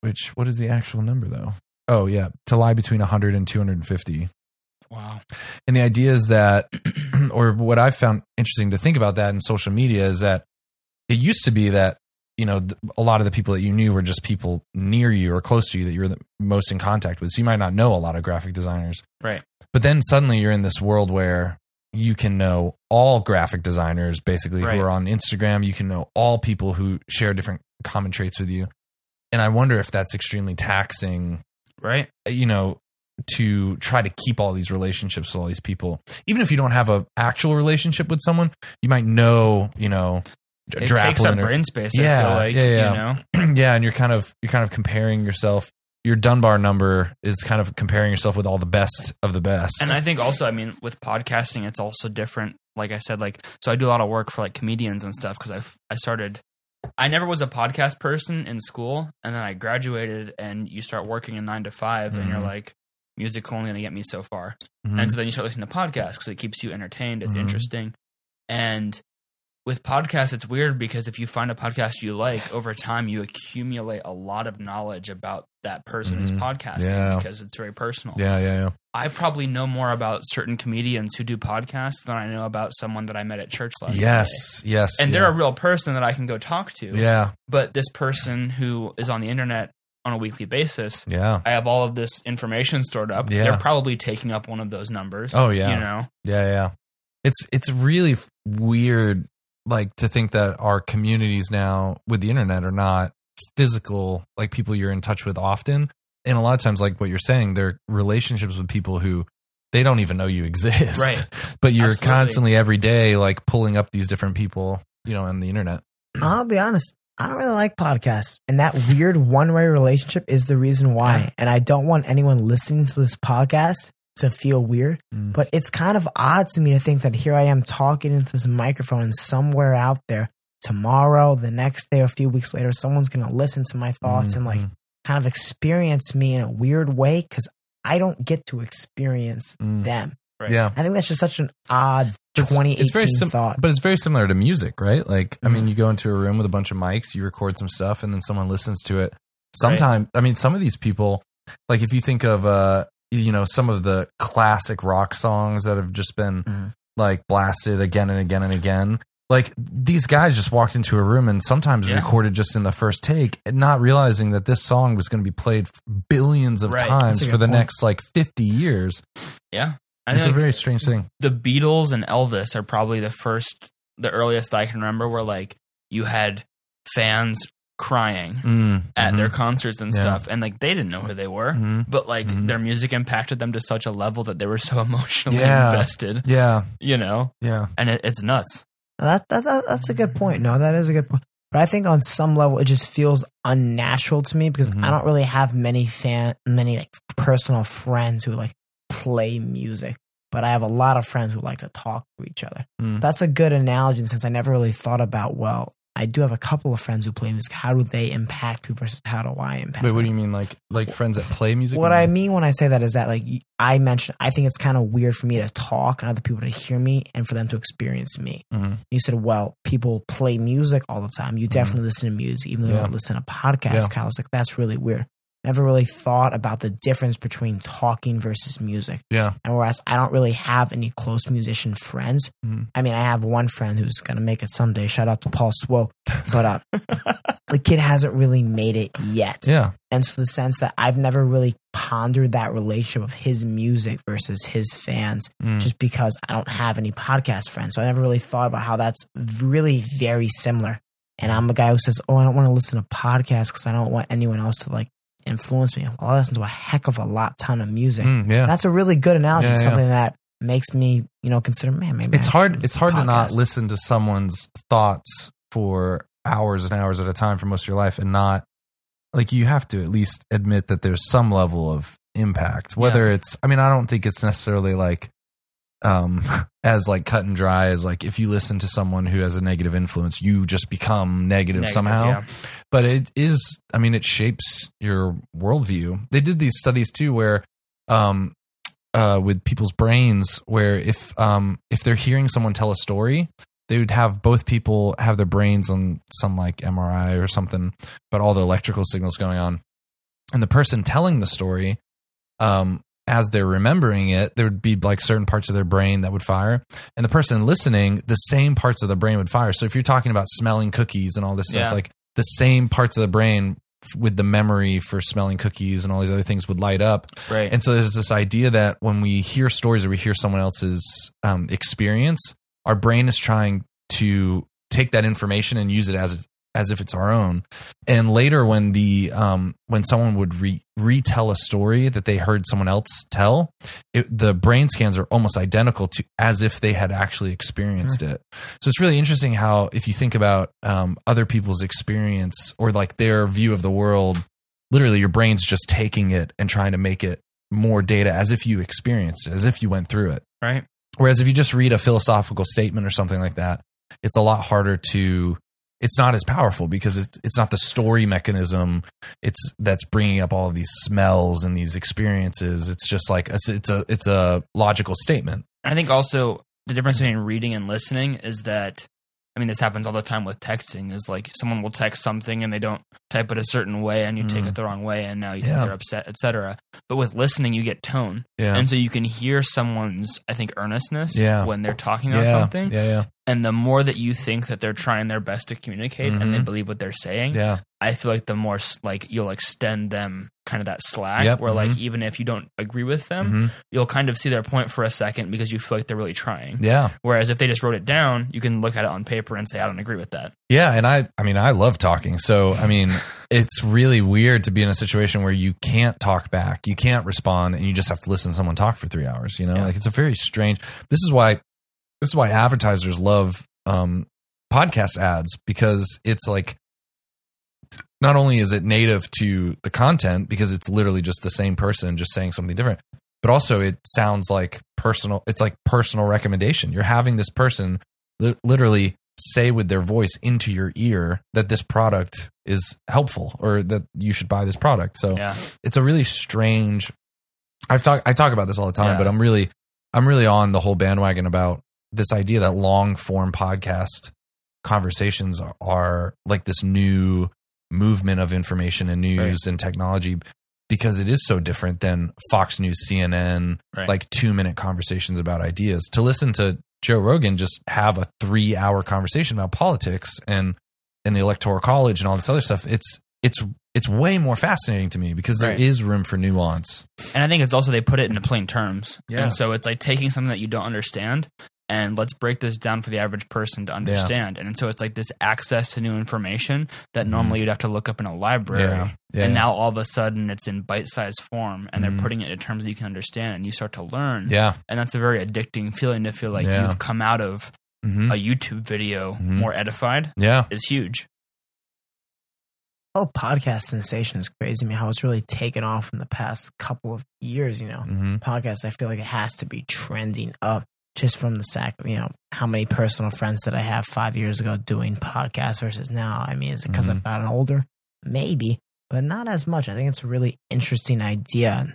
which what is the actual number though? Oh yeah, to lie between 100 and 250. Wow. And the idea is that, or what I've found interesting to think about that in social media is that it used to be that, you know, a lot of the people that you knew were just people near you or close to you that you were the most in contact with. So you might not know a lot of graphic designers. Right. But then suddenly you're in this world where you can know all graphic designers basically Right. who are on Instagram. You can know all people who share different common traits with you. And I wonder if that's extremely taxing Right. you know to try to keep all these relationships with all these people. Even if you don't have a actual relationship with someone, you might know, you know, It takes up or- brain space. Yeah, I feel like, yeah, yeah. You know, yeah, and you're kind of you're kind of comparing yourself. Your Dunbar number is kind of comparing yourself with all the best of the best. and I think also, I mean, with podcasting, it's also different. Like I said, like so, I do a lot of work for like comedians and stuff because I I started. I never was a podcast person in school, and then I graduated, and you start working a nine to 5 and you're Mhm. like, music's only going to get me so far. Mhm. And so then you start listening to podcasts because it keeps you entertained. It's Mhm. interesting. And with podcasts, it's weird because if you find a podcast you like, over time you accumulate a lot of knowledge about that person who's Mhm. podcasting Yeah. because it's very personal. yeah, yeah, yeah. I probably know more about certain comedians who do podcasts than I know about someone that I met at church last Yes, yes. And yeah. they're a real person that I can go talk to. yeah, But this person who is on the internet on a weekly basis, yeah, I have all of this information stored up. Yeah. They're probably taking up one of those numbers. Oh, yeah. You know? yeah, yeah. It's it's really f- weird, like to think that our communities now with the internet are not physical, like people you're in touch with often. And a lot of times, like what you're saying, they're relationships with people who they don't even know you exist. Right. But you're Absolutely. constantly every day like pulling up these different people, you know, on the internet. I'll be honest. I don't really like podcasts. And that weird one way relationship is the reason why. And I don't want anyone listening to this podcast to feel weird. Mm. But it's kind of odd to me to think that here I am talking into this microphone and somewhere out there tomorrow, the next day, or a few weeks later, someone's going to listen to my thoughts and like Mhm. kind of experience me in a weird way because I don't get to experience Mm. them. Right. Yeah. I think that's just such an odd 2018 it's very sim- thought. But it's very similar to music, right? Like, I mean, Mhm. you go into a room with a bunch of mics, you record some stuff, and then someone listens to it. Sometimes, I mean, some of these people, like, if you think of, uh, you know, some of the classic rock songs that have just been Mhm. like blasted again and again and again. Like these guys just walked into a room and sometimes Yeah. recorded just in the first take, and not realizing that this song was going to be played billions of Right. times for the point. next like fifty years. Yeah. I It's a think very strange thing. the Beatles and Elvis are probably the first, the earliest I can remember where like you had fans crying Mm, at mhm, their concerts and Yeah. stuff, and like they didn't know who they were, mhm. but like Mhm. their music impacted them to such a level that they were so emotionally Yeah. invested, Yeah, you know, yeah. and it, it's nuts. That, that, that that's a good point. No, that is a good point. But I think on some level it just feels unnatural to me because Mhm. I don't really have many fan many like personal friends who like play music. But I have a lot of friends who like to talk to each other. Mm. That's a good analogy since I never really thought about well, I do have a couple of friends who play music. How do they impact people versus how do I impact? Wait, what do you mean, like like friends that play music? What I mean when I say that is that like I mentioned, I think it's kind of weird for me to talk and other people to hear me and for them to experience me. Mhm. You said, well, people play music all the time. You definitely listen to music, even though you Mm-hmm. Don't listen to podcasts. Yeah. Kyle was like, that's really weird. Never really thought about the difference between talking versus music. Yeah. And whereas I don't really have any close musician friends. Mhm. I mean, I have one friend who's gonna make it someday. Shout out to Paul Swope. But uh, the kid hasn't really made it yet. Yeah. And so the sense that I've never really pondered that relationship of his music versus his fans Mm. just because I don't have any podcast friends. So I never really thought about how that's really very similar. And I'm a guy who says, Oh, I don't want to listen to podcasts because I don't want anyone else to like influence me. I listen to a heck of a lot ton of music. Mm, yeah. That's a really good analogy. Yeah, yeah. Something that makes me, you know, consider, man, maybe it's hard it's hard to not listen to someone's thoughts for hours and hours at a time for most of your life and not like you have to at least admit that there's some level of impact whether it's i mean i don't think it's necessarily like um as like cut and dry as like if you listen to someone who has a negative influence you just become negative, Negative, somehow. yeah. but it is i mean it shapes your worldview. They did these studies too where um uh with people's brains where if um if they're hearing someone tell a story they would have both people have their brains on some like mri or something but all the electrical signals going on. And the person telling the story um as they're remembering it, there would be like certain parts of their brain that would fire. And the person listening, the same parts of the brain would fire. So if you're talking about smelling cookies and all this stuff, Yeah. like the same parts of the brain with the memory for smelling cookies and all these other things would light up. Right. And so there's this idea that when we hear stories or we hear someone else's um, experience, our brain is trying to take that information and use it as as if it's our own. And later, when the um, when someone would re- retell a story that they heard someone else tell, it, the brain scans are almost identical to as if they had actually experienced it. So it's really interesting how if you think about um, other people's experience or like their view of the world, literally your brain's just taking it and trying to make it more data as if you experienced it, as if you went through it. Right. Whereas if you just read a philosophical statement or something like that, it's a lot harder to. It's not as powerful because it's it's not the story mechanism. It's that's bringing up all of these smells and these experiences. It's just like it's, it's a it's a logical statement. I think also the difference between reading and listening is that I mean this happens all the time with texting is like someone will text something and they don't type it a certain way and you take Mhm. it the wrong way and now you Yeah. think they're upset, etc. But with listening you get tone. Yeah, And so you can hear someone's I think earnestness Yeah. when they're talking about yeah, something. yeah, yeah, And the more that you think that they're trying their best to communicate and they Mhm. believe what they're saying, yeah, I feel like the more like you'll extend them kind of that slack Yep, where like mhm. even if you don't agree with them, Mhm. you'll kind of see their point for a second because you feel like they're really trying. yeah, Whereas if they just wrote it down, you can look at it on paper and say, I don't agree with that. yeah. And I, I mean, I love talking. So I mean, it's really weird to be in a situation where you can't talk back, you can't respond, and you just have to listen to someone talk for three hours. You know, Yeah. like it's a very strange. This is why, this is why advertisers love um, podcast ads because it's like not only is it native to the content because it's literally just the same person just saying something different but also it sounds like personal it's like personal recommendation you're having this person li- literally say with their voice into your ear that this product is helpful or that you should buy this product so Yeah. it's a really strange i've talked i talk about this all the time Yeah. but i'm really i'm really on the whole bandwagon about this idea that long form podcast conversations are, are like this new movement of information and news Right. and technology because it is so different than Fox News, CNN, Right. like two minute conversations about ideas. To listen to Joe Rogan just have a three hour conversation about politics and and the electoral college and all this other stuff, it's it's it's way more fascinating to me because there Right. is room for nuance. And I think it's also they put it into plain terms. Yeah. And so it's like taking something that you don't understand and let's break this down for the average person to understand. And so it's like this access to new information that normally you'd have to look up in a library. Mm-hmm. Yeah. Yeah. And now all of a sudden it's in bite sized form and Mhm. they're putting it in terms that you can understand and you start to learn. Yeah. And that's a very addicting feeling to feel like Yeah. you've come out of hmm a YouTube video Mhm. more edified Yeah. is huge. Oh, podcast sensation is crazy. I mean, how it's really taken off in the past couple of years. You know, hmm podcasts. I feel like it has to be trending up just from the sack. You know, how many personal friends did I have five years ago doing podcasts versus now? I mean, is it because Mhm. I've gotten older? Maybe, but not as much. I think it's a really interesting idea.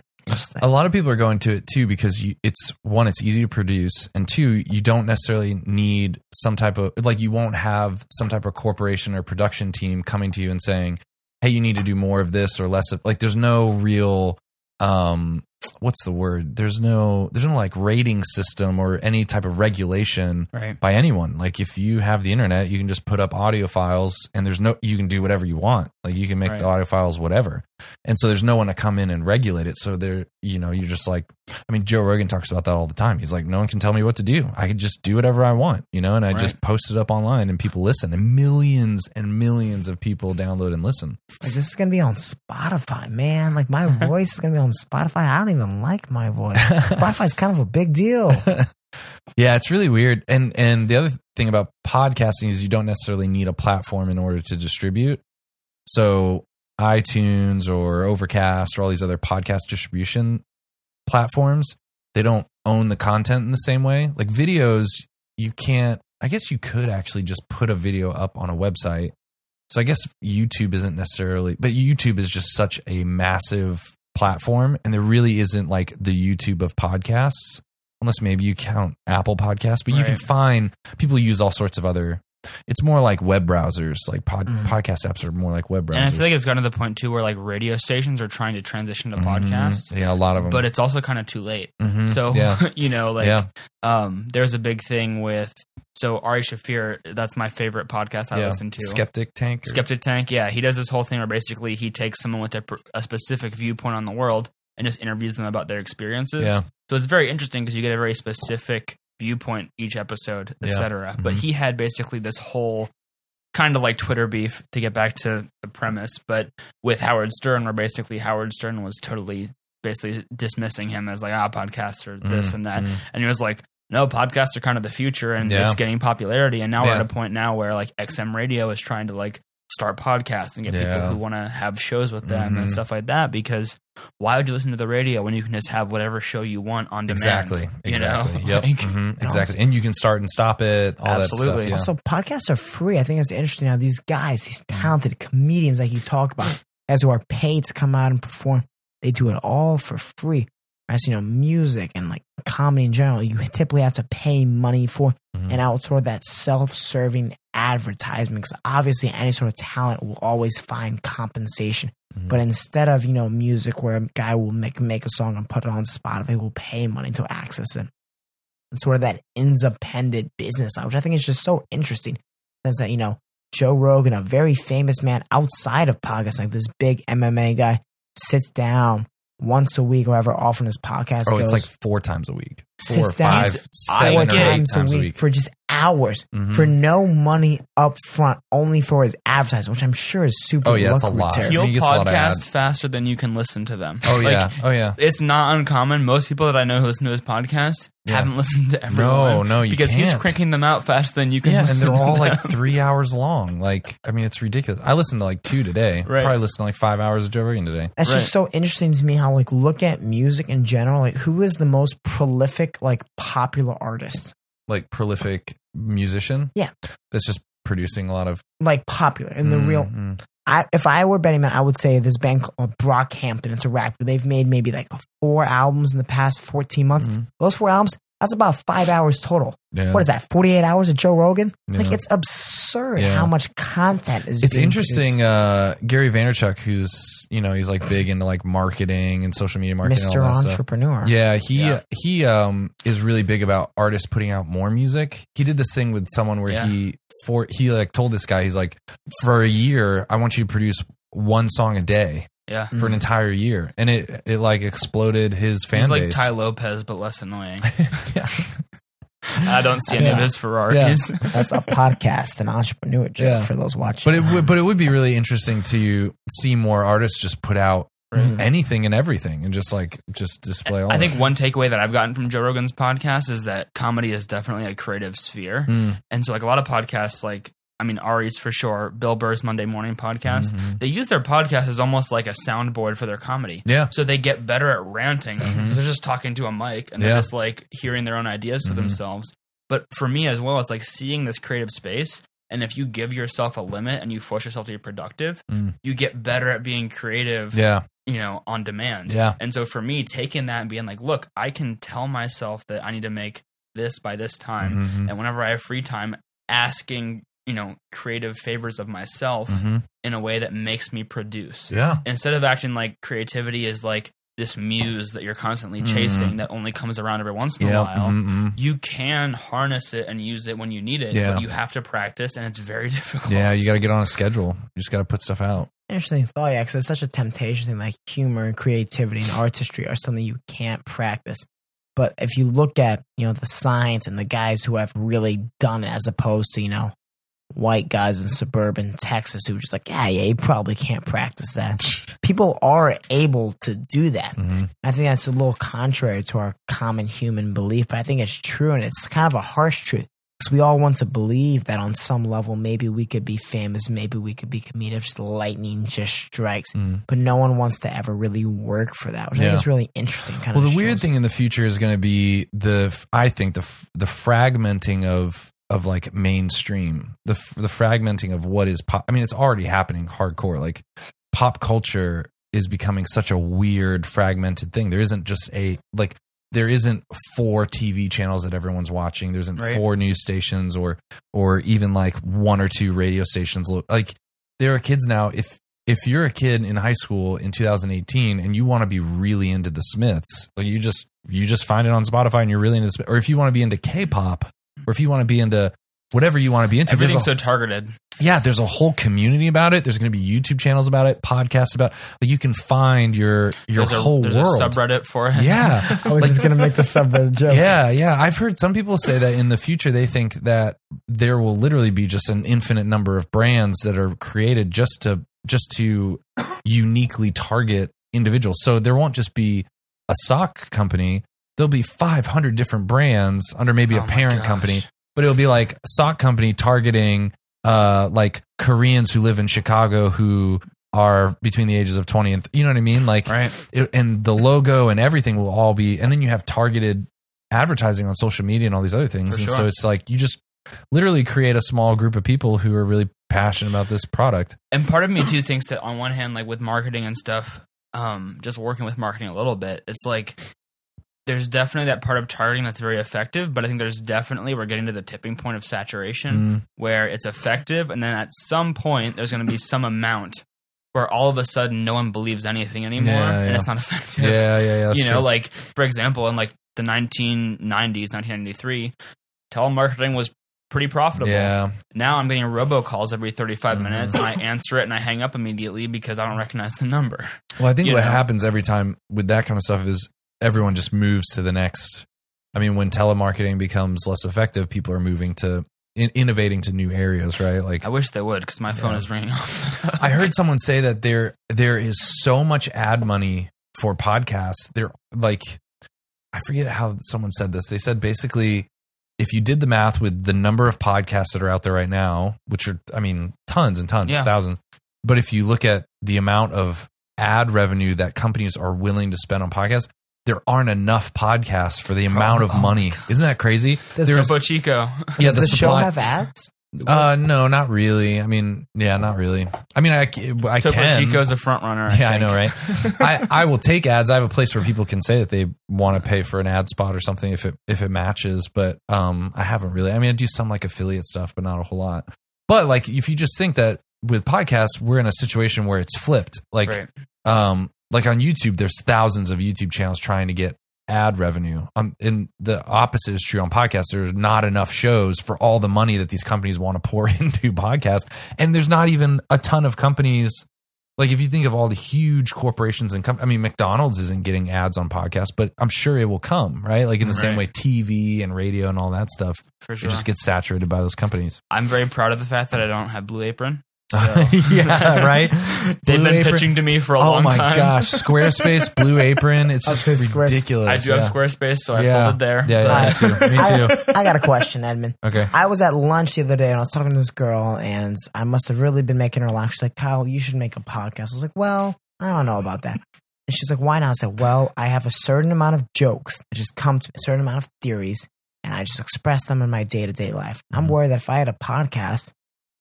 A lot of people are going to it too because you, it's one it's easy to produce and two you don't necessarily need some type of like you won't have some type of corporation or production team coming to you and saying hey you need to do more of this or less of like there's no real um what's the word? There's no there's no like rating system or any type of regulation Right. by anyone. Like if you have the internet you can just put up audio files and there's no you can do whatever you want like you can make Right. the audio files whatever and so there's no one to come in and regulate it so there you know you're just like i mean joe rogan talks about that all the time he's like no one can tell me what to do i can just do whatever i want you know and i Right. just post it up online and people listen and millions and millions of people download and listen like this is gonna be on Spotify, man. Like my voice is gonna be on Spotify. I don't even like my voice. Spotify's kind of a big deal. yeah it's really weird and and the other thing about podcasting is you don't necessarily need a platform in order to distribute so itunes or overcast or all these other podcast distribution platforms they don't own the content in the same way. Like videos you can't i guess you could actually just put a video up on a website. So i guess youtube isn't necessarily but youtube is just such a massive platform and there really isn't like the youtube of podcasts unless maybe you count apple podcasts but you can find people use all sorts of other it's more like web browsers like pod, Mhm. podcast apps are more like web browsers And I feel like it's gotten to the point too where like radio stations are trying to transition to Mhm. podcasts, yeah a lot of them but it's also kind of too late. Mhm. So yeah you know, like yeah um, there's a big thing with so Ari Shaffir. That's my favorite podcast I yeah listen to. skeptic tank or- Skeptic Tank. Yeah, he does this whole thing where basically he takes someone with a, a specific viewpoint on the world and just interviews them about their experiences. yeah So it's very interesting because you get a very specific viewpoint each episode, Yeah. etc. But he had basically this whole kind of like Twitter beef to get back to the premise, but with Howard Stern, where basically Howard Stern was totally basically dismissing him as like ah podcasts or this Mm, and that, mm. and he was like. No, podcasts are kind of the future, and Yeah. it's getting popularity. And now we're at a point now where like XM Radio is trying to like start podcasts and get people who want to have shows with them and Mhm. stuff like that. Because why would you listen to the radio when you can just have whatever show you want on demand? Exactly. you Exactly. know? Yep. Like- mhm, Exactly. And you can start and stop it. All Absolutely. that stuff. Also, podcasts are free. I think it's interesting how these guys, these talented comedians like you talked about, guys who are paid to come out and perform, they do it all for free. As you know, music and like comedy in general, you typically have to pay money for Mhm. and of that self-serving advertisement. Because obviously, any sort of talent will always find compensation. Mhm. But instead of you know music, where a guy will make make a song and put it on Spotify, will pay money to access it. And sort of that independent business, which I think is just so interesting. Is that you know Joe Rogan, a very famous man outside of podcasts, like this big MMA guy, sits down once a week, or however often his podcast Oh, goes. it's like four times a week. Four, down five, I seven, or eight times, times a week, for just hours Mhm. for no money up front, only for his advertising, which I'm sure is super. Oh, yeah, it's a lot. He You'll gets a lot podcast faster than you can listen to them. Oh Like, yeah. Oh yeah. It's not uncommon. Most people that I know who listen to his podcast Yeah. haven't listened to every No, no, you because he's can't. cranking them out faster than you can. Yeah, and they're to all like three hours long. Like, I mean, it's ridiculous. I listened to like two today. Right. Probably listened to like five hours of Joe Rogan today. That's Right. just so interesting to me. How like look at music in general. Like who is the most prolific, like popular artist? Like prolific musician. Yeah. that's just producing a lot of Like popular in the Mm, real. mm. I, if I were betting man, I would say this band called Brockhampton. It's a rapper. They've made maybe like four albums in the past 14 months. Mhm. Those four albums, that's about five hours total. Yeah. What is that? 48 hours of Joe Rogan? Like it's absurd Yeah. how much content is. It's being interesting. Uh, Gary Vaynerchuk, who's you know he's like big into like marketing and social media marketing, Mr. all that stuff. Entrepreneur. Yeah, he Yeah. he um is really big about artists putting out more music. He did this thing with someone where Yeah. he for he like told this guy he's like for a year I want you to produce one song a day yeah. for an entire year, and it it like exploded his fan He's like base. Tai Lopez, but less annoying. yeah. I don't see any of Yeah. his Ferraris. That's a podcast, an entrepreneur joke Yeah. for those watching. But it would but it would be really interesting to see more artists just put out Mhm. anything and everything and just like just display all. I of think it. one takeaway that I've gotten from Joe Rogan's podcast is that comedy is definitely a creative sphere. Mm, And so, like a lot of podcasts, like, I mean, Ari's for sure, Bill Burr's Monday Morning Podcast, mhm. they use their podcast as almost like a soundboard for their comedy. Yeah. So they get better at ranting because Mhm. they're just talking to a mic and Yeah. they're just like hearing their own ideas to Mhm. themselves. But for me as well, it's like seeing this creative space. And if you give yourself a limit and you force yourself to be productive, Mm. you get better at being creative, Yeah. you know, on demand. Yeah. And so for me, taking that and being like, look, I can tell myself that I need to make this by this time. Mhm. And whenever I have free time, asking, you know, creative favors of myself Mhm. in a way that makes me produce. Yeah. Instead of acting like creativity is like this muse that you're constantly chasing that only comes around every once in Mm-hmm. A while. mhm. You can harness it and use it when you need it, Yeah. but you have to practice and it's very difficult. Yeah, you got to get on a schedule. You just got to put stuff out. Interesting thought, yeah, because it's such a temptation thing. Like humor and creativity and artistry are something you can't practice. But if you look at you know the science and the guys who have really done it, as opposed to you know white guys in suburban Texas who are just like, yeah, yeah, you probably can't practice that. People are able to do that. hmm I think that's a little contrary to our common human belief, but I think it's true, and it's kind of a harsh truth because we all want to believe that on some level, maybe we could be famous, maybe we could be comedic, just lightning just strikes, Mm. but no one wants to ever really work for that, which I think is really interesting. Kind Well, of the weird thing in the future is going to be the I think the the fragmenting of of like mainstream, the the fragmenting of what is pop. I mean, it's already happening hardcore. Like pop culture is becoming such a weird fragmented thing. There isn't just a like there isn't four TV channels that everyone's watching. There isn't Right. four news stations or or even like one or two radio stations. Like there are kids now if if you're a kid in high school in 2018 and you want to be really into the Smiths, like you just you just find it on Spotify and you're really into the. Or if you want to be into K-pop, or if you want to be into whatever you want to be into. There's Everything's a- so targeted. yeah, there's a whole community about it. There's going to be YouTube channels about it, podcasts about. Like you can find your your There's, whole a, there's world. a subreddit for it. yeah, I was just gonna make the subreddit joke. yeah, yeah. I've heard some people say that in the future they think that there will literally be just an infinite number of brands that are created just to just to uniquely target individuals. So there won't just be a sock company. There'll be 500 different brands under maybe Oh a parent company, but it'll be like a sock company targeting uh like Koreans who live in Chicago who are between the ages of 20 and th- you know what I mean? Like Right. it, and the logo and everything will all be and then you have targeted advertising on social media and all these other things For and so it's like you just literally create a small group of people who are really passionate about this product And part of me too thinks that on one hand, like with marketing and stuff, um, just working with marketing a little bit, it's like there's definitely that part of targeting that's very effective, but I think there's definitely we're getting to the tipping point of saturation Mm. where it's effective, and then at some point there's going to be some amount where all of a sudden no one believes anything anymore, Yeah, and it's not effective. yeah yeah yeah you know, true. like for example, in like the 1990s, 1993, telemarketing was pretty profitable. yeah Now I'm getting robocalls every 35 Mhm. minutes and I answer it and I hang up immediately because I don't recognize the number. well i think you what know. happens every time with that kind of stuff is everyone just moves to the next i mean when telemarketing becomes less effective people are moving to in, innovating to new areas right like I wish they would because my phone Yeah. is ringing off. I heard someone say that there there is so much ad money for podcasts. There like I forget how someone said this. They said basically if you did the math with the number of podcasts that are out there right now, which are I mean tons and tons, Yeah. thousands, but if you look at the amount of ad revenue that companies are willing to spend on podcasts, there aren't enough podcasts for the amount of oh my money. Isn't that crazy? Does There's Topo Chico. yeah, Does the, show supply- have ads? uh no, not really. I mean, yeah, not really. I mean, I, I Topo can. Chico's a front runner. yeah, I know, right? I, I will take ads. I have a place where people can say that they want to pay for an ad spot or something if it if it matches, but um, I haven't really. I mean, I do some like affiliate stuff, but not a whole lot. But like, if you just think that with podcasts, we're in a situation where it's flipped. Like, Right. um, like on YouTube, there's thousands of YouTube channels trying to get ad revenue. Um, and the opposite is true on podcasts. There's not enough shows for all the money that these companies want to pour into podcasts, and there's not even a ton of companies. Like if you think of all the huge corporations and com- I mean McDonald's isn't getting ads on podcasts, but I'm sure it will come, right? Like in the same way TV and radio and all that stuff, For sure. it just gets saturated by those companies. I'm very proud of the fact that I don't have Blue Apron. So- yeah, right. They've Blue been Apron- pitching to me for a Oh long time. Oh my gosh, Squarespace, Blue Apron, it's just was gonna say Squares- ridiculous. I do yeah. have Squarespace, so I Yeah. folded there. Yeah, but- yeah, me too. Me too. I, I got a question, Edmund. Okay. I was at lunch the other day and I was talking to this girl and I must have really been making her laugh. She's like, Kyle, you should make a podcast. I was like, well, I don't know about that. And she's like, why not? I said, well, I have a certain amount of jokes that just come to me, a certain amount of theories, and I just express them in my day to day life. I'm Mhm. worried that if I had a podcast,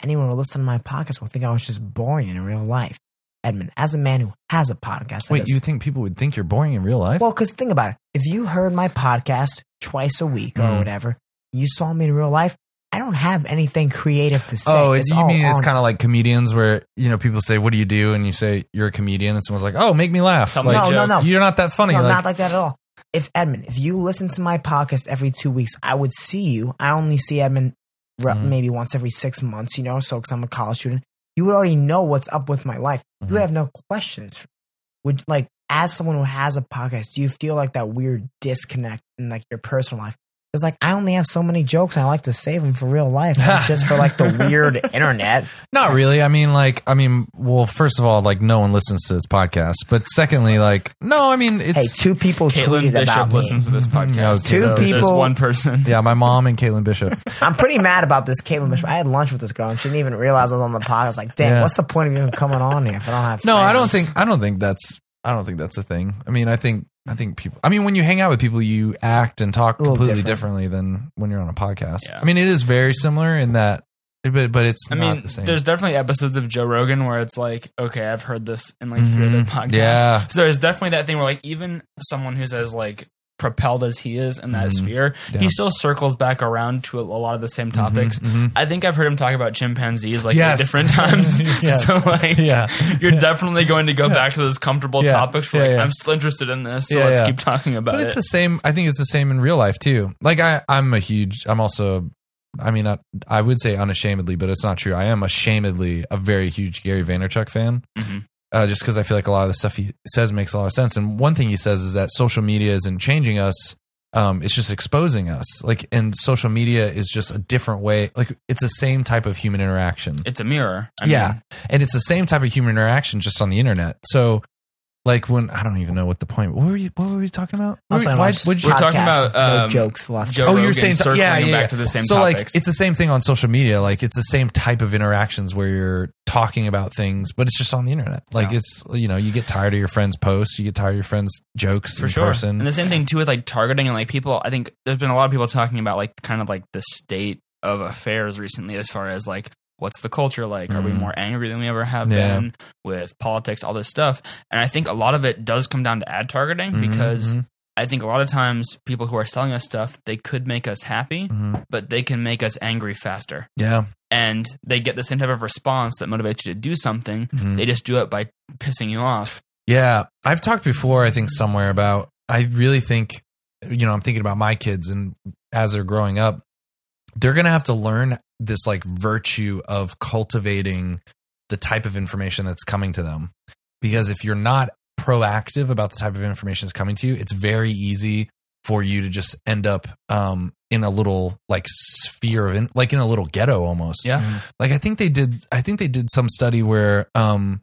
anyone who listen to my podcast will think I was just boring in real life. Edmund, as a man who has a podcast, Wait, does- you think people would think you're boring in real life? well, because think about it. If you heard my podcast twice a week or Mm. whatever, you saw me in real life, I don't have anything creative to say. Oh, it's you all mean it's kind of like comedians where you know people say, "What do you do?" and you say you're a comedian, and someone's like, "Oh, make me laugh." Like, a No, no, no. You're not that funny. No, Like, not like that at all. If Edmund, if you listen to my podcast every two weeks, I would see you. I only see Edmund re- Mhm. maybe once every six months, you know, so because I'm a college student. You would already know what's up with my life. You Mhm. would have no questions. Would like, as someone who has a podcast, do you feel like that weird disconnect in like your personal life? It's like I only have so many jokes. And I like to save them for real life, not just for like the weird internet. not really. I mean, like, I mean, well, first of all, like, no one listens to this podcast, but secondly, like, no, I mean, Hey, it's two people Caitlin tweeted about Bishop me. listens to this Mhm. podcast. Yeah, I was Two gonna There's people- one person. yeah, my mom and Caitlin Bishop. I'm pretty mad about this Caitlin Bishop. I had lunch with this girl and she didn't even realize I was on the podcast. I was like, damn, Yeah. what's the point of even coming on here if I don't have No, I don't think I don't think that's I don't think that's a thing. I mean, I think I think people. I mean, when you hang out with people, you act and talk completely different. differently than when you're on a podcast. Yeah. I mean, it is very similar in that, but but it's I not mean, the same. there's definitely episodes of Joe Rogan where it's like, okay, I've heard this in like three other Mhm. podcasts. Yeah. So there's definitely that thing where like even someone who's as like propelled as he is in that Mhm. sphere, Yeah. he still circles back around to a, a lot of the same topics. Mhm, mhm. I think I've heard him talk about chimpanzees like Yes. different times. Yes. So like, Yeah. you're definitely going to go back to those comfortable topics. For like. I'm still interested in this, so let's keep talking about it. But it. it's the same. I think it's the same in real life too. Like I, I'm a huge. I'm also I mean, I, I would say unashamedly, but it's not true. I am ashamedly a very huge Gary Vaynerchuk fan. Mhm. Uh, just because I feel like a lot of the stuff he says makes a lot of sense. And one thing he says is that social media isn't changing us; um, it's just exposing us. Like, and social media is just a different way. Like, it's the same type of human interaction. It's a mirror. I yeah, mean, and it's the same type of human interaction just on the internet. So, like when I don't even know what the point. What were you? What were we talking about? Also, I Why- watched what'd you- We're talking podcast, about, no um, jokes left. Joe oh, Rogan you're saying circling yeah, them yeah, back to the same so topics. like it's the same thing on social media. Like it's the same type of interactions where you're talking about things, but it's just on the internet. Like Yeah. it's you know you get tired of your friends' posts, you get tired of your friends' jokes for in sure. person. And the same thing too with like targeting and like people. I think there's been a lot of people talking about like kind of like the state of affairs recently, as far as like what's the culture like? Are we Mhm. more angry than we ever have Yeah. been with politics, all this stuff? And I think a lot of it does come down to ad targeting Mhm, because mhm, I think a lot of times people who are selling us stuff they could make us happy, mhm. but they can make us angry faster. yeah, And they get the same type of response that motivates you to do something. mhm. They just do it by pissing you off. Yeah, I've talked before, I think somewhere about I really think you know, I'm thinking about my kids and as they're growing up, they're going to have to learn this like virtue of cultivating the type of information that's coming to them. Because if you're not proactive about the type of information that's coming to you, it's very easy for you to just end up um in a little like sphere of in, like in a little ghetto almost Yeah. like i think they did i think they did some study where um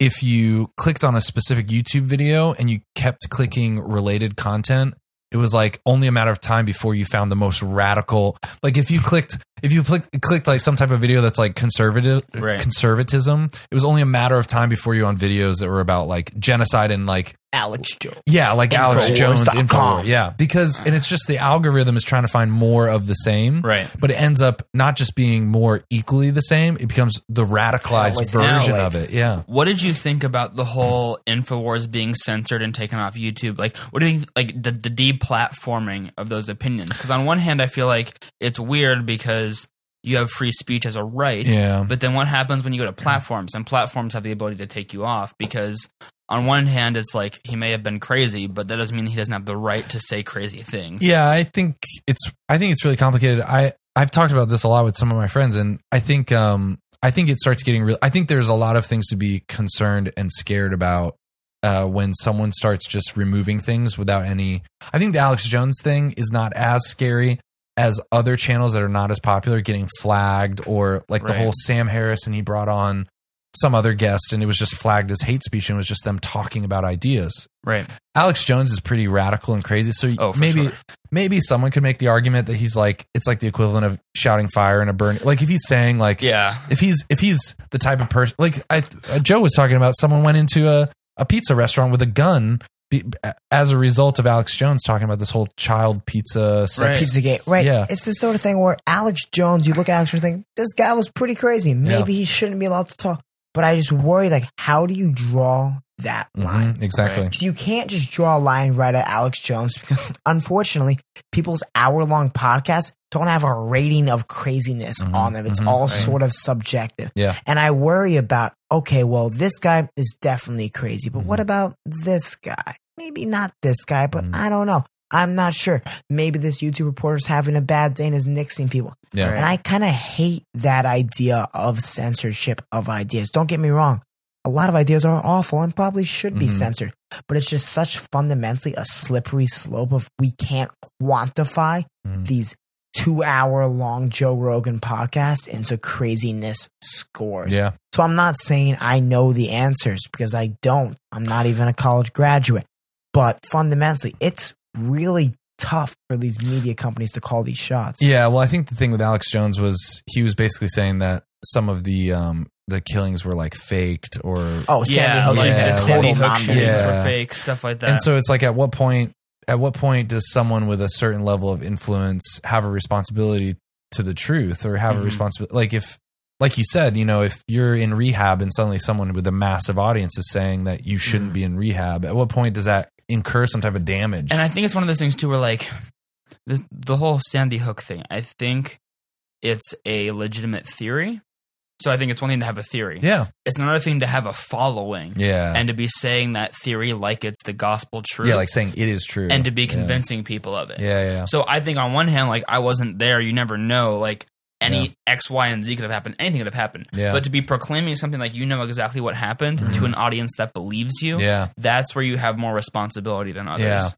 if you clicked on a specific youtube video and you kept clicking related content it was like only a matter of time before you found the most radical like if you clicked if you clicked, clicked like some type of video that's like conservative Right. conservatism it was only a matter of time before you on videos that were about like genocide and like Alex Jones. yeah, like Alex Jones, Infowars.com. Infowars. Yeah, because and it's just the algorithm is trying to find more of the same, Right. But it ends up not just being more equally the same; it becomes the radicalized Always version of it. Yeah, What did you think about the whole Infowars being censored and taken off YouTube? Like, what do you think, like the, the deplatforming of those opinions? Because on one hand, I feel like it's weird because you have free speech as a right. yeah, But then what happens when you go to platforms and platforms have the ability to take you off? Because on one hand, it's like he may have been crazy, but that doesn't mean he doesn't have the right to say crazy things. yeah. I think it's I think it's really complicated. I I've talked about this a lot with some of my friends, and I think um I think it starts getting real. I think there's a lot of things to be concerned and scared about uh, when someone starts just removing things without any. I think the Alex Jones thing is not as scary as other channels that are not as popular getting flagged, or like the whole Sam Harris and he brought on some other guest and it was just flagged as hate speech and it was just them talking about ideas. Right. Alex Jones is pretty radical and crazy, so Oh, maybe sure. maybe someone could make the argument that he's like it's like the equivalent of shouting fire in a burn. Like if he's saying like Yeah. if he's if he's the type of person like I, uh, Joe was talking about someone went into a a pizza restaurant with a gun as a result of Alex Jones talking about this whole child pizza sex. Right. Pizzagate. Right. Yeah. It's the sort of thing where Alex Jones, you look at Alex Jones and think, this guy was pretty crazy. Maybe he shouldn't be allowed to talk. But I just worry, like, how do you draw that line? Mhm, exactly. You can't just draw a line right at Alex Jones because unfortunately, people's hour long podcasts don't have a rating of craziness Mhm, on them. It's mhm, all right. sort of subjective. Yeah. And I worry about, okay, well, this guy is definitely crazy, but Mm-hmm. what about this guy? Maybe not this guy, but Mhm. I don't know. I'm not sure. Maybe this YouTube reporter's having a bad day and is nixing people. Yeah. Right. And I kind of hate that idea of censorship of ideas. Don't get me wrong. A lot of ideas are awful and probably should be Mhm. censored, but it's just such fundamentally a slippery slope of we can't quantify Mhm. these two hour long Joe Rogan podcasts into craziness scores. Yeah. So I'm not saying I know the answers because I don't. I'm not even a college graduate. But fundamentally, it's really tough for these media companies to call these shots. Yeah, well, I think the thing with Alex Jones was he was basically saying that some of the um the killings were like faked or Oh, Sandy yeah, Hook like is yeah, Sandy Hook non shootings Yeah. were fake, stuff like that. and so it's like at what point at what point does someone with a certain level of influence have a responsibility to the truth or have a Mhm. responsibility like if like you said you know if you're in rehab and suddenly someone with a massive audience is saying that you shouldn't be in rehab at what point does that incur some type of damage And I think it's one of those things too, where like the the whole Sandy Hook thing. I think it's a legitimate theory. So I think it's one thing to have a theory. Yeah. It's another thing to have a following Yeah. and to be saying that theory like it's the gospel truth. yeah, like saying it is true. and to be Yeah. convincing people of it. Yeah, yeah. yeah. So I think on one hand, like I wasn't there, you never know. Like any X, Y, and Z could have happened. Anything could have happened. Yeah. But to be proclaiming something like you know exactly what happened to an audience that believes you, Mm-hmm. Yeah. that's where you have more responsibility than others. Yeah.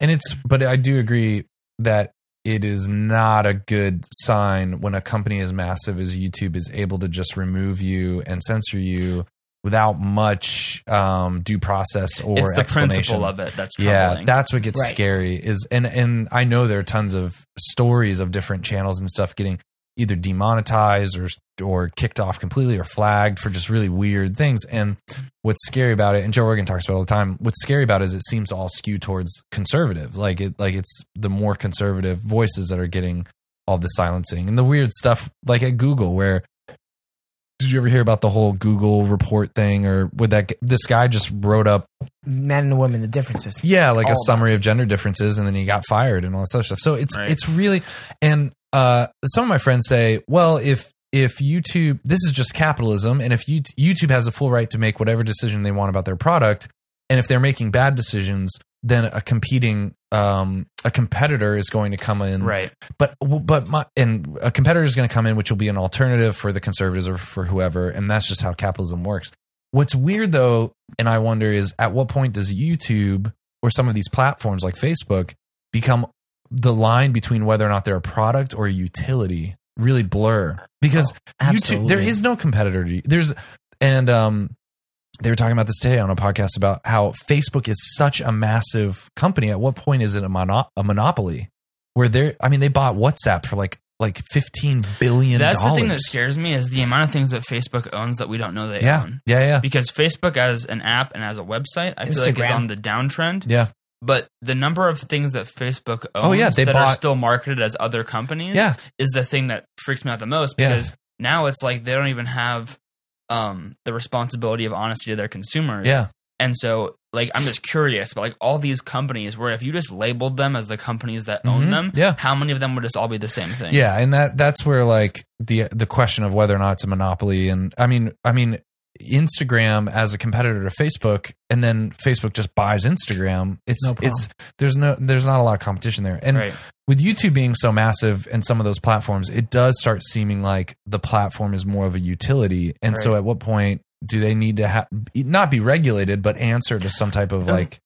And it's, but I do agree that it is not a good sign when a company as massive as YouTube is able to just remove you and censor you without much um, due process or It's the explanation. principle of it that's Yeah, that's what gets Right. scary. Is and and I know there are tons of stories of different channels and stuff getting either demonetized or or kicked off completely or flagged for just really weird things. And what's scary about it, and Joe Rogan talks about it all the time. What's scary about it is it seems to all skew towards conservative. Like it, like it's the more conservative voices that are getting all the silencing and the weird stuff, like at Google, where did you ever hear about the whole Google report thing, or would that this guy just wrote up Men and women, the differences. yeah, like All a summary of gender differences, and then he got fired and all that other stuff. So it's Right. it's really and uh, some of my friends say, well, if if YouTube, this is just capitalism, and if you, YouTube has a full right to make whatever decision they want about their product, and if they're making bad decisions, then a competing um, a competitor is going to come in, right. but but my and a competitor is going to come in, which will be an alternative for the conservatives or for whoever, and that's just how capitalism works. What's weird though, and I wonder is at what point does YouTube or some of these platforms like Facebook become the line between whether or not they're a product or a utility really blur because YouTube there is no competitor. to- There's and um they were talking about this today on a podcast about how Facebook is such a massive company. At what point is it a, mono- a monopoly? Where they're, I mean, they bought WhatsApp for like like fifteen billion. That's the thing that scares me is the amount of things that Facebook owns that we don't know they Yeah, own. yeah, yeah, Because Facebook as an app and as a website, I feel like it's Instagram. on the downtrend. yeah, But the number of things that Facebook owns Oh, yeah, they that are still marketed as other companies yeah. is the thing that freaks me out the most Yeah. because now it's like they don't even have um, the responsibility of honesty to their consumers. Yeah. And so like I'm just curious about like all these companies where if you just labeled them as the companies that own Mhm. them, Yeah. how many of them would just all be the same thing? Yeah, and that that's where like the the question of whether or not it's a monopoly, and I mean, I mean, Instagram as a competitor to Facebook, and then Facebook just buys Instagram. It's No it's there's no there's not a lot of competition there, and Right. with YouTube being so massive and some of those platforms, it does start seeming like the platform is more of a utility. And so, at what point do they need to ha- not be regulated, but answer to some type of No. like,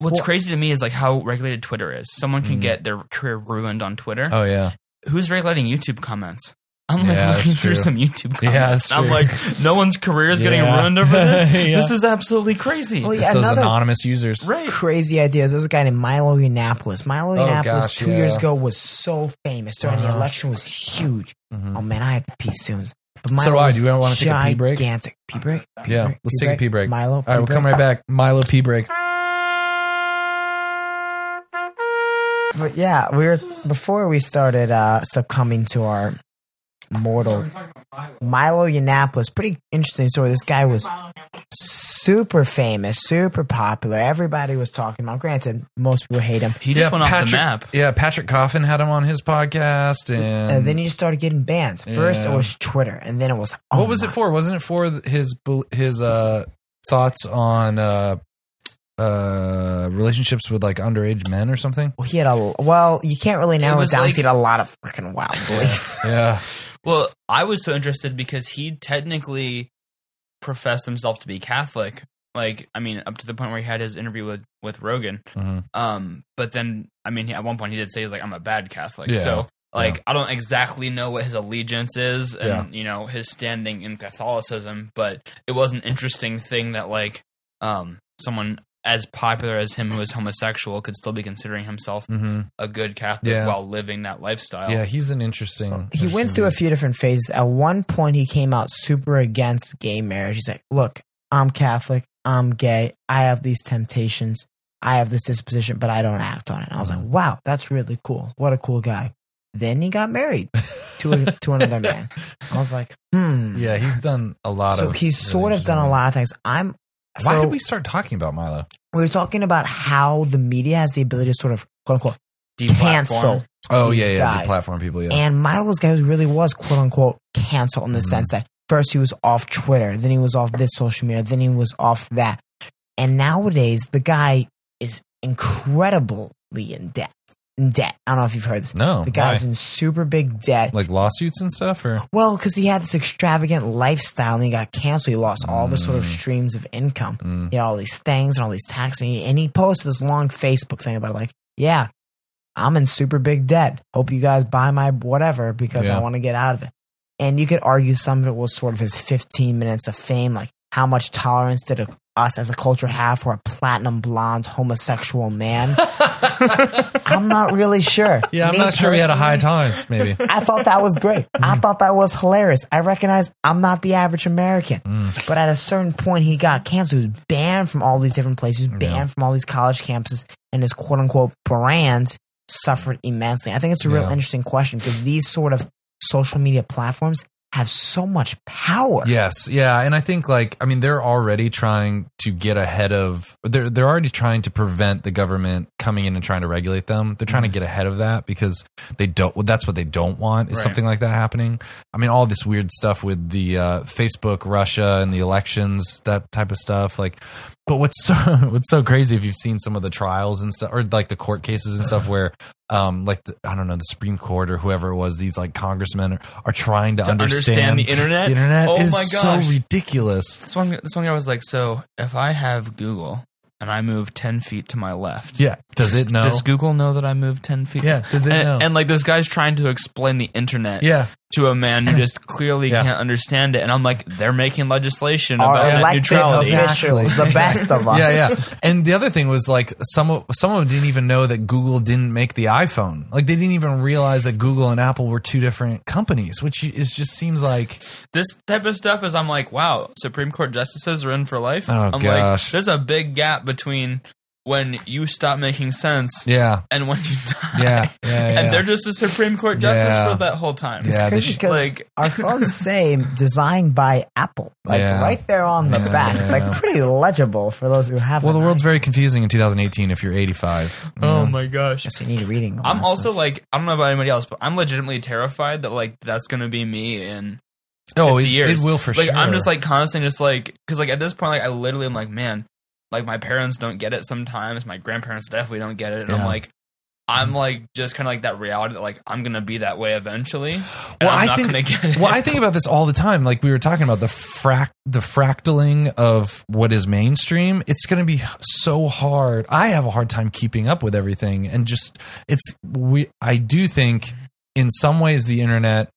What's Well- crazy to me is like how regulated Twitter is. Someone can Mm. get their career ruined on Twitter. oh yeah, Who's regulating YouTube comments? I'm like Yeah, looking through some YouTube comments. Yeah, that's I'm like, no one's career is getting Yeah. ruined over this. Yeah. This is absolutely crazy. Oh, yeah. it's those another- anonymous users. Right. Crazy ideas. There's a guy named Milo Yiannopoulos. Milo Oh, Yiannopoulos gosh, two years ago was so famous during the Uh-huh. election was huge. Mhm. Oh man, I have to pee soon. But So Milo do I. Do you wanna take a pee break? Gigantic pee break. Pee Yeah, break? let's take a pee break. Milo. All right, we'll come right back. Milo pee break. But yeah, we were before we started uh, succumbing to our mortal Milo Yiannopoulos. Pretty interesting story. This guy was super famous, super popular. Everybody was talking about. Granted, most people hate him. He just went off Patrick, the map. Yeah, Patrick Coffin had him on his podcast, and, And then he just started getting banned. First Yeah. it was Twitter, and then it was oh what was it for? Wasn't it for his his uh, thoughts on uh, uh, relationships with like underage men or something? Well, he had a well. You can't really narrow it, was down. like- he had a lot of freaking wild boys. Yeah, Well, I was so interested because he technically professed himself to be Catholic. Like, I mean, up to the point where he had his interview with with Rogan. Mhm. Um, but then, I mean, at one point he did say he's like, "I'm a bad Catholic." Yeah. So, like, I don't exactly know what his allegiance is, and Yeah. you know his standing in Catholicism. But it was an interesting thing that like, um, someone as popular as him who is homosexual could still be considering himself hmm a good Catholic Yeah. while living that lifestyle. yeah. He's an interesting. he went through a few different phases. At one point, he came out super against gay marriage. He's like, "Look, I'm Catholic. I'm gay. I have these temptations. I have this disposition, but I don't act on it." And I was like, Mhm. "Wow, that's really cool. What a cool guy." Then he got married to a, to another man. I was like, "Hmm." Yeah, he's done a lot So of. he's sort of done a lot of things. I'm. Why for- did we start talking about Milo? We were talking about how the media has the ability to sort of quote unquote Deplatform. cancel Oh yeah, yeah, guys. deplatform people. Yeah, And Milo's guy really was quote unquote canceled in the Mhm. sense that first he was off Twitter, then he was off this social media, then he was off that. And nowadays the guy is incredibly in debt. In debt. I don't know if you've heard this. no, The guy's why? in super big debt. like lawsuits and stuff, or Well, because he had this extravagant lifestyle and he got canceled. He lost all his sort of Mm. streams of income. Mm. He had all these things and all these taxes. And he, and he posted this long Facebook thing about it, like, yeah, I'm in super big debt. Hope you guys buy my whatever because Yeah. I want to get out of it. And you could argue some of it was sort of his 15 minutes of fame. Like, how much tolerance did a, us as a culture have for a platinum blonde homosexual man? I'm not really sure. yeah, I'm Me not sure we had a high tolerance. Maybe. I thought that was great. I thought that was hilarious. I recognize I'm not the average American. Mm. But at a certain point, he got canceled. He was banned from all these different places, banned Yeah. from all these college campuses, and his quote unquote brand suffered immensely. I think it's a real Yeah. interesting question because these sort of social media platforms have so much power. Yes, yeah, and I think like I mean they're already trying to get ahead of they're they're already trying to prevent the government coming in and trying to regulate them. They're trying to get ahead of that because they don't. Well, that's what they don't want is Right. something like that happening. I mean, all this weird stuff with the uh, Facebook, Russia, and the elections, that type of stuff. Like, but what's so what's so crazy if you've seen some of the trials and stuff, or like the court cases and stuff where. Um, like the, I don't know, the Supreme Court or whoever it was, these like congressmen are, are trying to, To understand the internet? The internet Oh is my so ridiculous. This one, this one guy was like, so if I have Google and I move ten feet to my left, Yeah. Does it know? does Google know that I moved ten feet? Yeah, does it and, know? and like this guy's trying to explain the internet yeah. To a man who just clearly Yeah. can't understand it, and I'm like, they're making legislation Our about net elected neutrality. officials, the best of us. Yeah, yeah. And the other thing was like some of some of them didn't even know that Google didn't make the iPhone. Like they didn't even realize that Google and Apple were two different companies, which is just seems like This type of stuff is, I'm like, wow, Supreme Court justices are in for life. Oh, I'm gosh. like, there's a big gap between when you stop making sense yeah, and when you die. yeah, yeah, yeah. And they're just a Supreme Court justice Yeah. for that whole time. Yeah, they crazy should- because like- our phones say designed by Apple, like Yeah. right there on the Yeah, back. It's like pretty legible for those who have. well, the world's iPhone. very confusing in 2018 if you're 85. you Oh know? my gosh. Guess you need reading. I'm also like, I don't know about anybody else, but I'm legitimately terrified that like that's gonna be me in oh, 50 it, years. it will for like sure. I'm just like constantly just like because like at this point like I literally am like man like my parents don't get it sometimes my grandparents definitely don't get it and I'm like I'm like just kind of like that reality that like I'm gonna be that way eventually. and Well, I'm I not think- gonna well, I think about this all the time. Like we were talking about the frac the fractaling of what is mainstream. It's going to be so hard. I have a hard time keeping up with everything, and just it's we. I do think in some ways the internet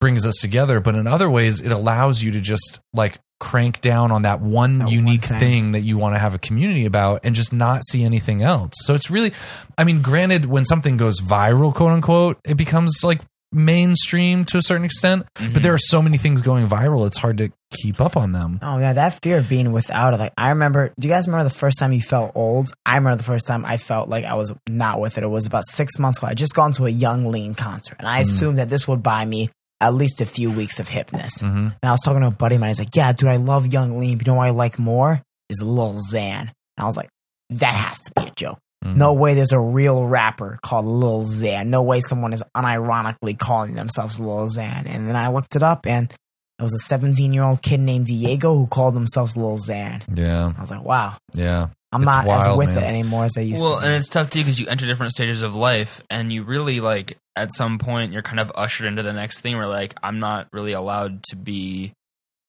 brings us together, but in other ways it allows you to just like crank down on that one That one unique thing. thing that you want to have a community about and just not see anything else. So it's really I mean granted when something goes viral quote unquote it becomes like mainstream to a certain extent, but mm-hmm. there are so many things going viral it's hard to keep up on them. Oh yeah, that fear of being without it. Like I remember. Do you guys remember the first time you felt old? I remember the first time I felt like I was not with it. It was about six months ago. I just gone to a Yung Lean concert, and I mm. assumed that this would buy me at least a few weeks of hipness. Mhm. And I was talking to a buddy of mine. He's like, "Yeah, dude, I love Yung Lean. But you know what I like more is Lil Xan." And I was like, "That has to be a joke." Mhm. No way there's a real rapper called Lil Xan. No way someone is unironically calling themselves Lil Xan. And then I looked it up and it was a 17 year old kid named Diego who called themselves Lil Xan. Yeah. I was like, wow, Yeah. I'm It's not as with man. it anymore as I used well, to. Well, and it's tough too because you enter different stages of life, and you really like at some point you're kind of ushered into the next thing where like I'm not really allowed to be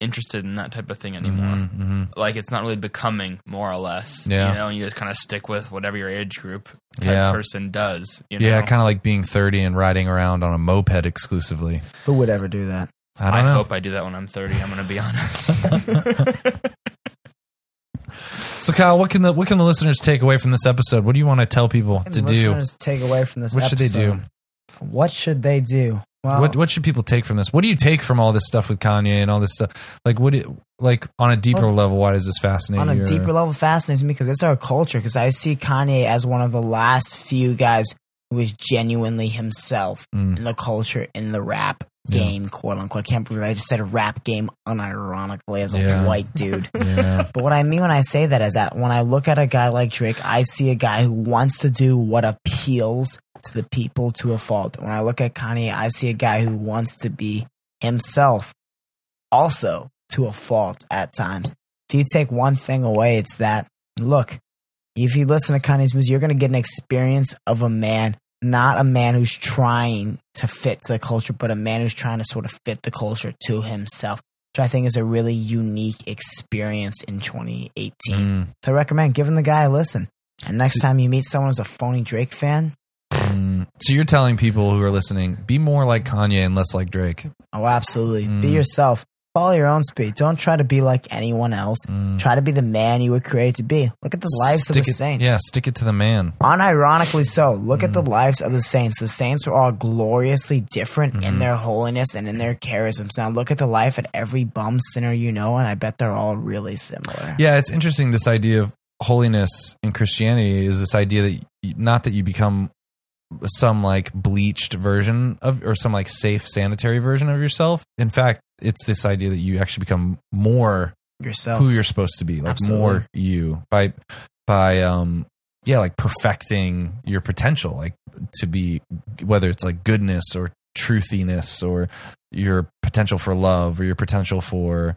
interested in that type of thing anymore. Mhm, mhm. Like it's not really becoming more or less. Yeah. you know, and you just kind of stick with whatever your age group type Yeah. person does. You know? Yeah, kind of like being 30 and riding around on a moped exclusively. Who would ever do that? I I, don't know. hope I do that when I'm 30. I'm going to be honest. So Kyle, what can the what can the listeners take away from this episode? What do you want to tell people to And do? listeners take away from this What should they do? What should they do? Well, What what should people take from this? What do you take from all this stuff with Kanye and all this stuff? Like what do, like on a deeper Well, level, why does this fascinate on a you? deeper level fascinates me because it's our culture. Because I see Kanye as one of the last few guys who is genuinely himself Mm. in the culture, in the rap, game, quote unquote. I can't believe I just said rap game unironically as a Yeah. white dude. Yeah. But what I mean when I say that is that when I look at a guy like Drake, I see a guy who wants to do what appeals to the people to a fault. When I look at Kanye, I see a guy who wants to be himself also to a fault at times. If you take one thing away, it's that look, if you listen to Kanye's music, you're going to get an experience of a man, not a man who's trying to fit to the culture, but a man who's trying to sort of fit the culture to himself which I think is a really unique experience in 2018. Mm, So I recommend giving the guy a listen. And next So- time you meet someone who's a phony Drake fan, mm. So you're telling people who are listening, be more like Kanye and less like Drake. oh, absolutely. Be Mm. yourself. Follow your own speed. Don't try to be like anyone else. Mm. Try to be the man you were created to be. Look at the lives of the it- saints. Yeah, stick it to the man. Unironically so. Look at the Mm. lives of the saints. The saints are all gloriously different in Mhm. their holiness and in their charisms. Now look at the life at every bum sinner you know, and I bet they're all really similar. Yeah, it's interesting. This idea of holiness in Christianity is this idea that you, not that you become some like bleached version of or some like safe sanitary version of yourself. In fact, it's this idea that you actually become more Yourself. who you're supposed to be, like Absolutely. more you by by um yeah, like perfecting your potential, like to be whether it's like goodness or truthiness or your potential for love or your potential for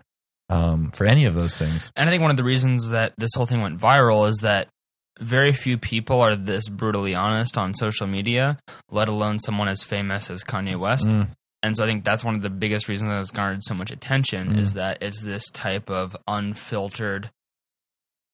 um for any of those things. And I think one of the reasons that this whole thing went viral is that very few people are this brutally honest on social media, let alone someone as famous as Kanye West. Mm. And so I think that's one of the biggest reasons that it's garnered so much attention Mm. is that it's this type of unfiltered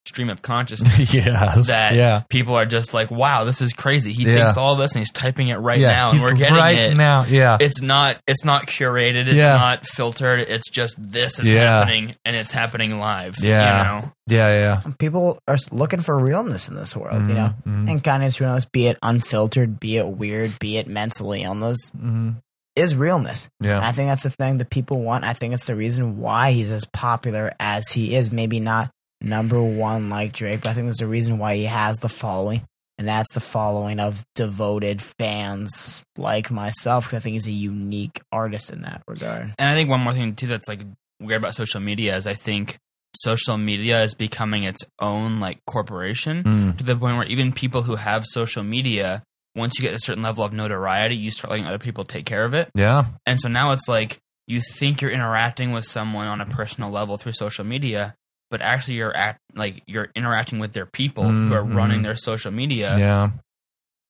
stream of consciousness yes. that yeah. people are just like, wow, this is crazy. He Yeah. thinks all this and he's typing it right yeah. now and He's we're getting right it. now. Yeah. It's not it's not curated, it's Yeah. not filtered, it's just this is Yeah. happening and it's happening live. Yeah. You know? yeah. Yeah. people are looking for realness in this world, you know. Mhm. And Kanye's realness, be it unfiltered, be it weird, be it mentally illness, Mhm. Is realness. And Yeah. I think that's the thing that people want. I think it's the reason why he's as popular as he is. Maybe not number one like Drake, but I think there's a reason why he has the following. And that's the following of devoted fans like myself, because I think he's a unique artist in that regard. And I think one more thing too that's like weird about social media is I think social media is becoming its own like corporation Mm. to the point where even people who have social media, once you get a certain level of notoriety, you start letting other people take care of it. Yeah. And so now it's like you think you're interacting with someone on a personal level through social media, but actually you're act like you're interacting with their people who are Mhm. running their social media. Yeah.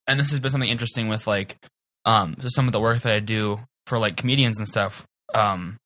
And this has been something interesting with like um so some of the work that I do for like comedians and stuff. Um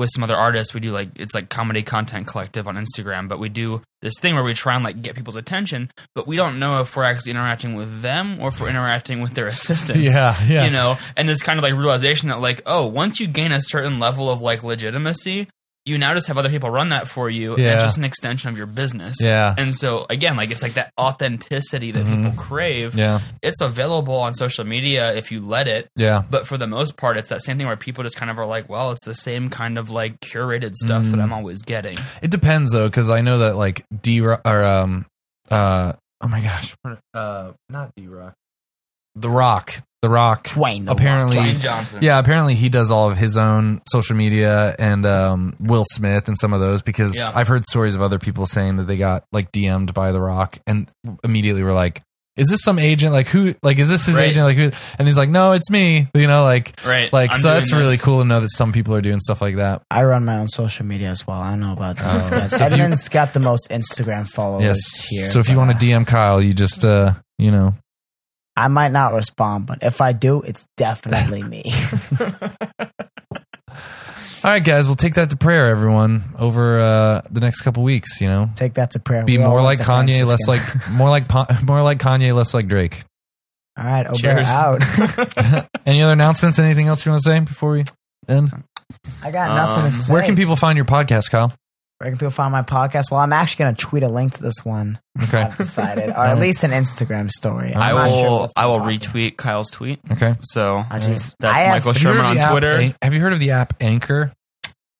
with some other artists, we do like it's like comedy content collective on Instagram, but we do this thing where we try and like get people's attention, but we don't know if we're actually interacting with them or if we're interacting with their assistants Yeah. Yeah. you know and this kind of like realization that like oh once you gain a certain level of like legitimacy you now just have other people run that for you and Yeah. it's just an extension of your business Yeah. and so again like it's like that authenticity that Mhm. people crave Yeah. it's available on social media if you let it Yeah. but for the most part it's that same thing where people just kind of are like well it's the same kind of like curated stuff that Mm. i'm always getting It depends though, because I know that like D or um uh oh my gosh uh not D Rock, The Rock, The Rock. Dwayne, the Apparently- Rock Johnson. johnson Yeah, apparently he does all of his own social media and um, Will Smith and some of those because Yeah. I've heard stories of other people saying that they got like DM'd by The Rock and immediately were like, "Is this some agent? Like who? Like is this his Right. agent? Like who?" And he's like, "No, it's me." You know, like right like I'm so doing that's really cool to know that some people are doing stuff like that. I run my own social media as well. I know about those Oh. guys. So if you- Evan's got the most Instagram followers Yes. here. so if you want to DM Kyle, you just uh you know I might not respond, but if I do, it's definitely me. All right, guys, we'll take that to prayer, everyone, over uh, the next couple weeks. You know, Take that to prayer. be We more like went to Kanye, less like more like more like Kanye, less like Drake. All right, Ober Cheers. out. Any other announcements? Anything else you want to say before we end? I got nothing Um, to say. Where can people find your podcast, Kyle? Where can people find my podcast? Well, I'm actually going to tweet a link to this one. Okay, I've decided, or at least an Instagram story. I'm i will sure i will popular. retweet kyle's tweet okay. so I just- that's I have- michael Have you heard sherman on the app twitter An- have you heard of the app Anchor?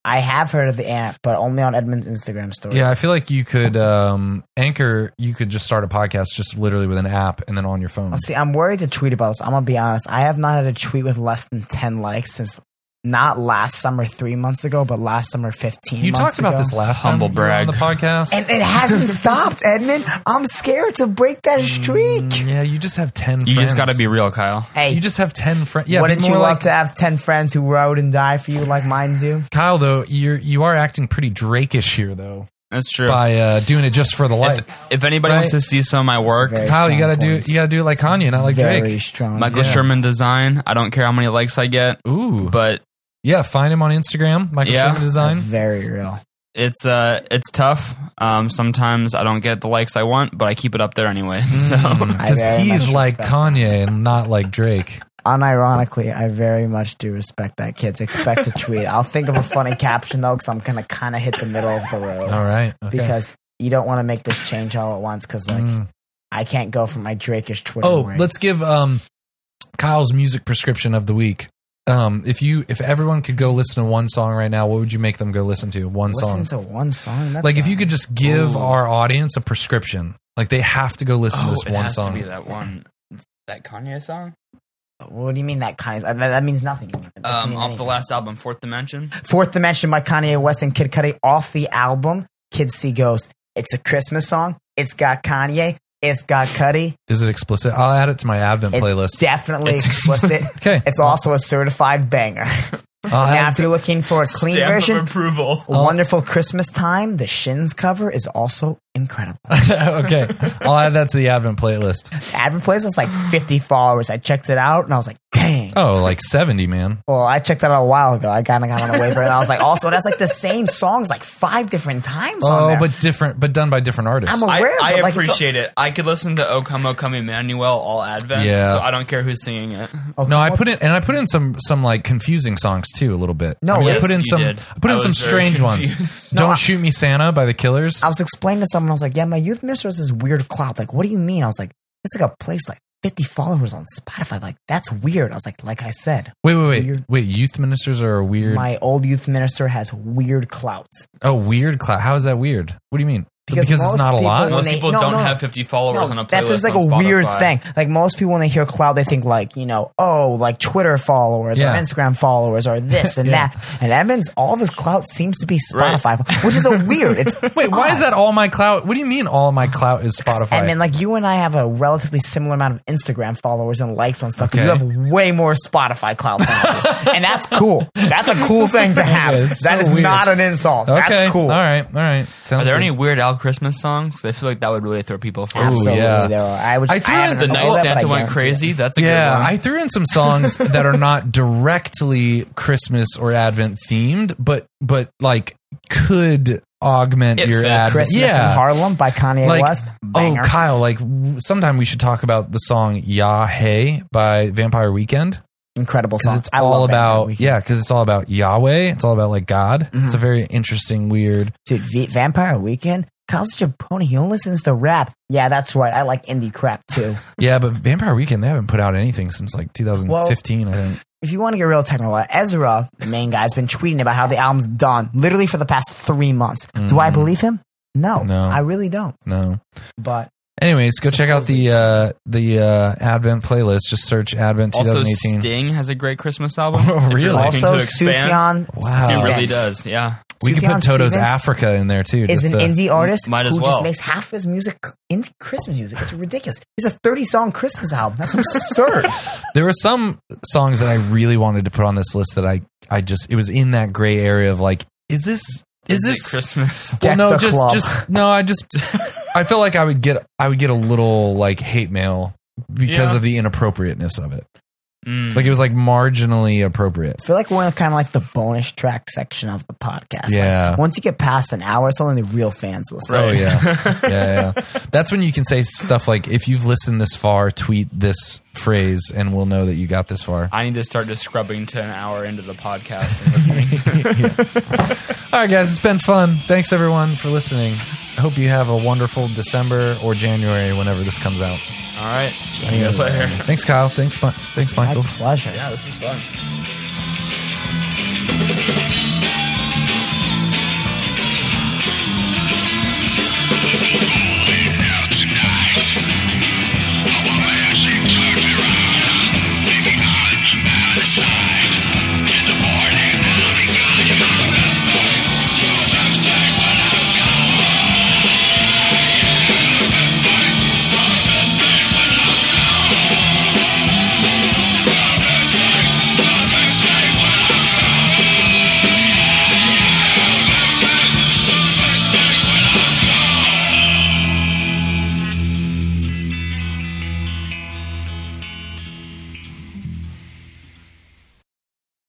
I have heard of the app, but only on Edmund's Instagram stories. Yeah, I feel like you could um, Anchor. You could just start a podcast just literally with an app and then on your phone. Well, see, I'm worried to tweet about this. I'm gonna be honest. I have not had a tweet with less than ten likes since not last summer three months ago, but last summer fifteen. You months talked about ago. this last Humble time you were on the brag. podcast. and it hasn't stopped, Edmund. I'm scared to break that streak. Mm, yeah, you just have ten. You just got to be real, Kyle. Hey, You just have ten friends. Yeah, wouldn't you more love like to have ten friends who rode and died for you like mine do? Kyle? Though you're you are acting pretty Drakish here, though, That's true. by uh, doing it just for the likes. If, if anybody Right? wants to see some of my work, Kyle, you gotta do you gotta do it like Kanye, not like Very Drake. strong. Michael Yeah. Sherman design. I don't care how many likes I get, Ooh, but yeah, find him on Instagram, Michael Yeah. Sherman Design. That's very real. it's uh it's tough. Um, sometimes I don't get the likes I want, but I keep it up there anyway. So Because I very he's like respect Kanye and not like Drake. Unironically, I very much do respect that, kids. Expect a tweet. I'll think of a funny caption though, because I'm gonna kind of hit the middle of the road All right, okay. because you don't want to make this change all at once. Because like Mm. I can't go from my Drakish Twitter. Oh, ways. let's give um Kyle's music prescription of the week. Um, if you if everyone could go listen to one song right now, what would you make them go listen to? One listen song. to one song. That's Like if you could just give Ooh. our audience a prescription, like they have to go listen to oh, this it one has song. to be that one, that Kanye song. What do you mean that kind of that, that means nothing? to me. That doesn't Um, mean off the anything. last album, Fourth Dimension. Fourth Dimension by Kanye West and Kid Cudi off the album. Kids See Ghosts. It's a Christmas song. It's got Kanye. It's got Cudi. Is it explicit? I'll add it to my Advent It's playlist. definitely It's- explicit. Okay, It's also a certified banger. I'll now, if you're looking for a clean version, approval. Wonderful Christmas Time, the Shins cover is also incredible. okay, I'll add that to the Advent playlist. Advent playlist has like 50 followers. I checked it out and I was like, dang. Oh, like seventy, man. Well, I checked that out a while ago. I kind of got on the waiver and I was like, also, it has like the same songs like five different times on Oh, there. but different, but done by different artists. I'm Aware, I but, like, it's appreciate it. I could listen to O Come O Come Emmanuel all Advent, Yeah. so I don't care who's singing it. Okay, No, I put in and I put in some some like confusing songs too, a little bit. No, I, mean, I put in you some. did. I put I in some was very strange ones. confused. Don't I- shoot me, Santa by the Killers. I was explaining to someone, I was like, yeah, my youth minister has this weird cloud. Like, what do you mean? I was like, it's like a place like 50 followers on Spotify. Like, that's weird. I was like, like I said, wait, wait, wait, weird. wait. Youth ministers are a weird. my old youth minister has weird clout. oh, weird cloud. How is that weird? What do you mean? Because it's most not a lot. Most they- people no, don't no. have 50 followers on a playlist. that's just like on a weird thing. Like most people, when they hear cloud, they think like you know, oh, like Twitter followers Yeah. or Instagram followers or this and Yeah. that. And Edmund's, all of his clout seems to be Right. Spotify, which is a weird. It's Wait, why is that all my clout? What do you mean all my clout is Spotify? I mean, like you and I have a relatively similar amount of Instagram followers and likes on stuff. but Okay. You have way more Spotify clout than and that's cool. That's a cool thing to have. Okay, that so is weird. not an insult. okay, That's cool. All right, all right. Sounds Are there good. any Weird Al Christmas songs? 'Cause I feel like that would really throw people for a Absolutely, yeah. there are. I would. I I, threw haven't in The heard night all that, but Santa went crazy. it. That's a Yeah, good one. I threw in some songs that are not directly Christmas or Advent themed, but but like could augment It your fits. Advent. Christmas yeah. in Harlem by Kanye like, West. oh, Kyle, like w- sometime we should talk about the song "Ya Hey" by Vampire Weekend incredible because song. it's I all love Vampire about yeah, because it's all about Yahweh. It's all about like God. Mm-hmm. It's a very interesting, weird. dude. V- Vampire Weekend. Kyle's such a pony. He only listens to rap. Yeah, that's right. I like indie crap too. Yeah, but Vampire Weekend they haven't put out anything since like 2015, I think. if you want to get real technical, Ezra, the main guy, has been tweeting about how the album's done literally for the past three months. Do I believe him? No, Mm-hmm. No. I really don't. No. But Anyways, go check out the uh, the uh, Advent playlist. Just search Advent 2018. Also, 2018. Sting has a great Christmas album. Oh, If really? also to Sufjan Wow. He really does. Yeah. We could put Toto's Stevens Africa in there too. is an to- indie artist Might as who well. just makes half his music indie Christmas music. It's ridiculous. It's a 30 song Christmas album. That's absurd. There were some songs that I really wanted to put on this list that I I just it was in that gray area of like, is this is it this Christmas? Well, no, just club. just no. I just I feel like I would get I would get a little like hate mail because Yeah. of the inappropriateness of it. Mm. Like it was like marginally appropriate. I feel like we're in kind of like the bonus track section of the podcast. Like, Yeah. once you get past an hour, it's only the real fans listen. Oh yeah. yeah, yeah. That's when you can say stuff like, "If you've listened this far, tweet this phrase, and we'll know that you got this far." I need to start just scrubbing to an hour into the podcast and listening. All right, guys, it's been fun. Thanks everyone for listening. I hope you have a wonderful December or January whenever this comes out. All right. See you guys later. Thanks, Kyle. Thanks, Mi- thanks, My Michael. pleasure. Yeah, this is fun.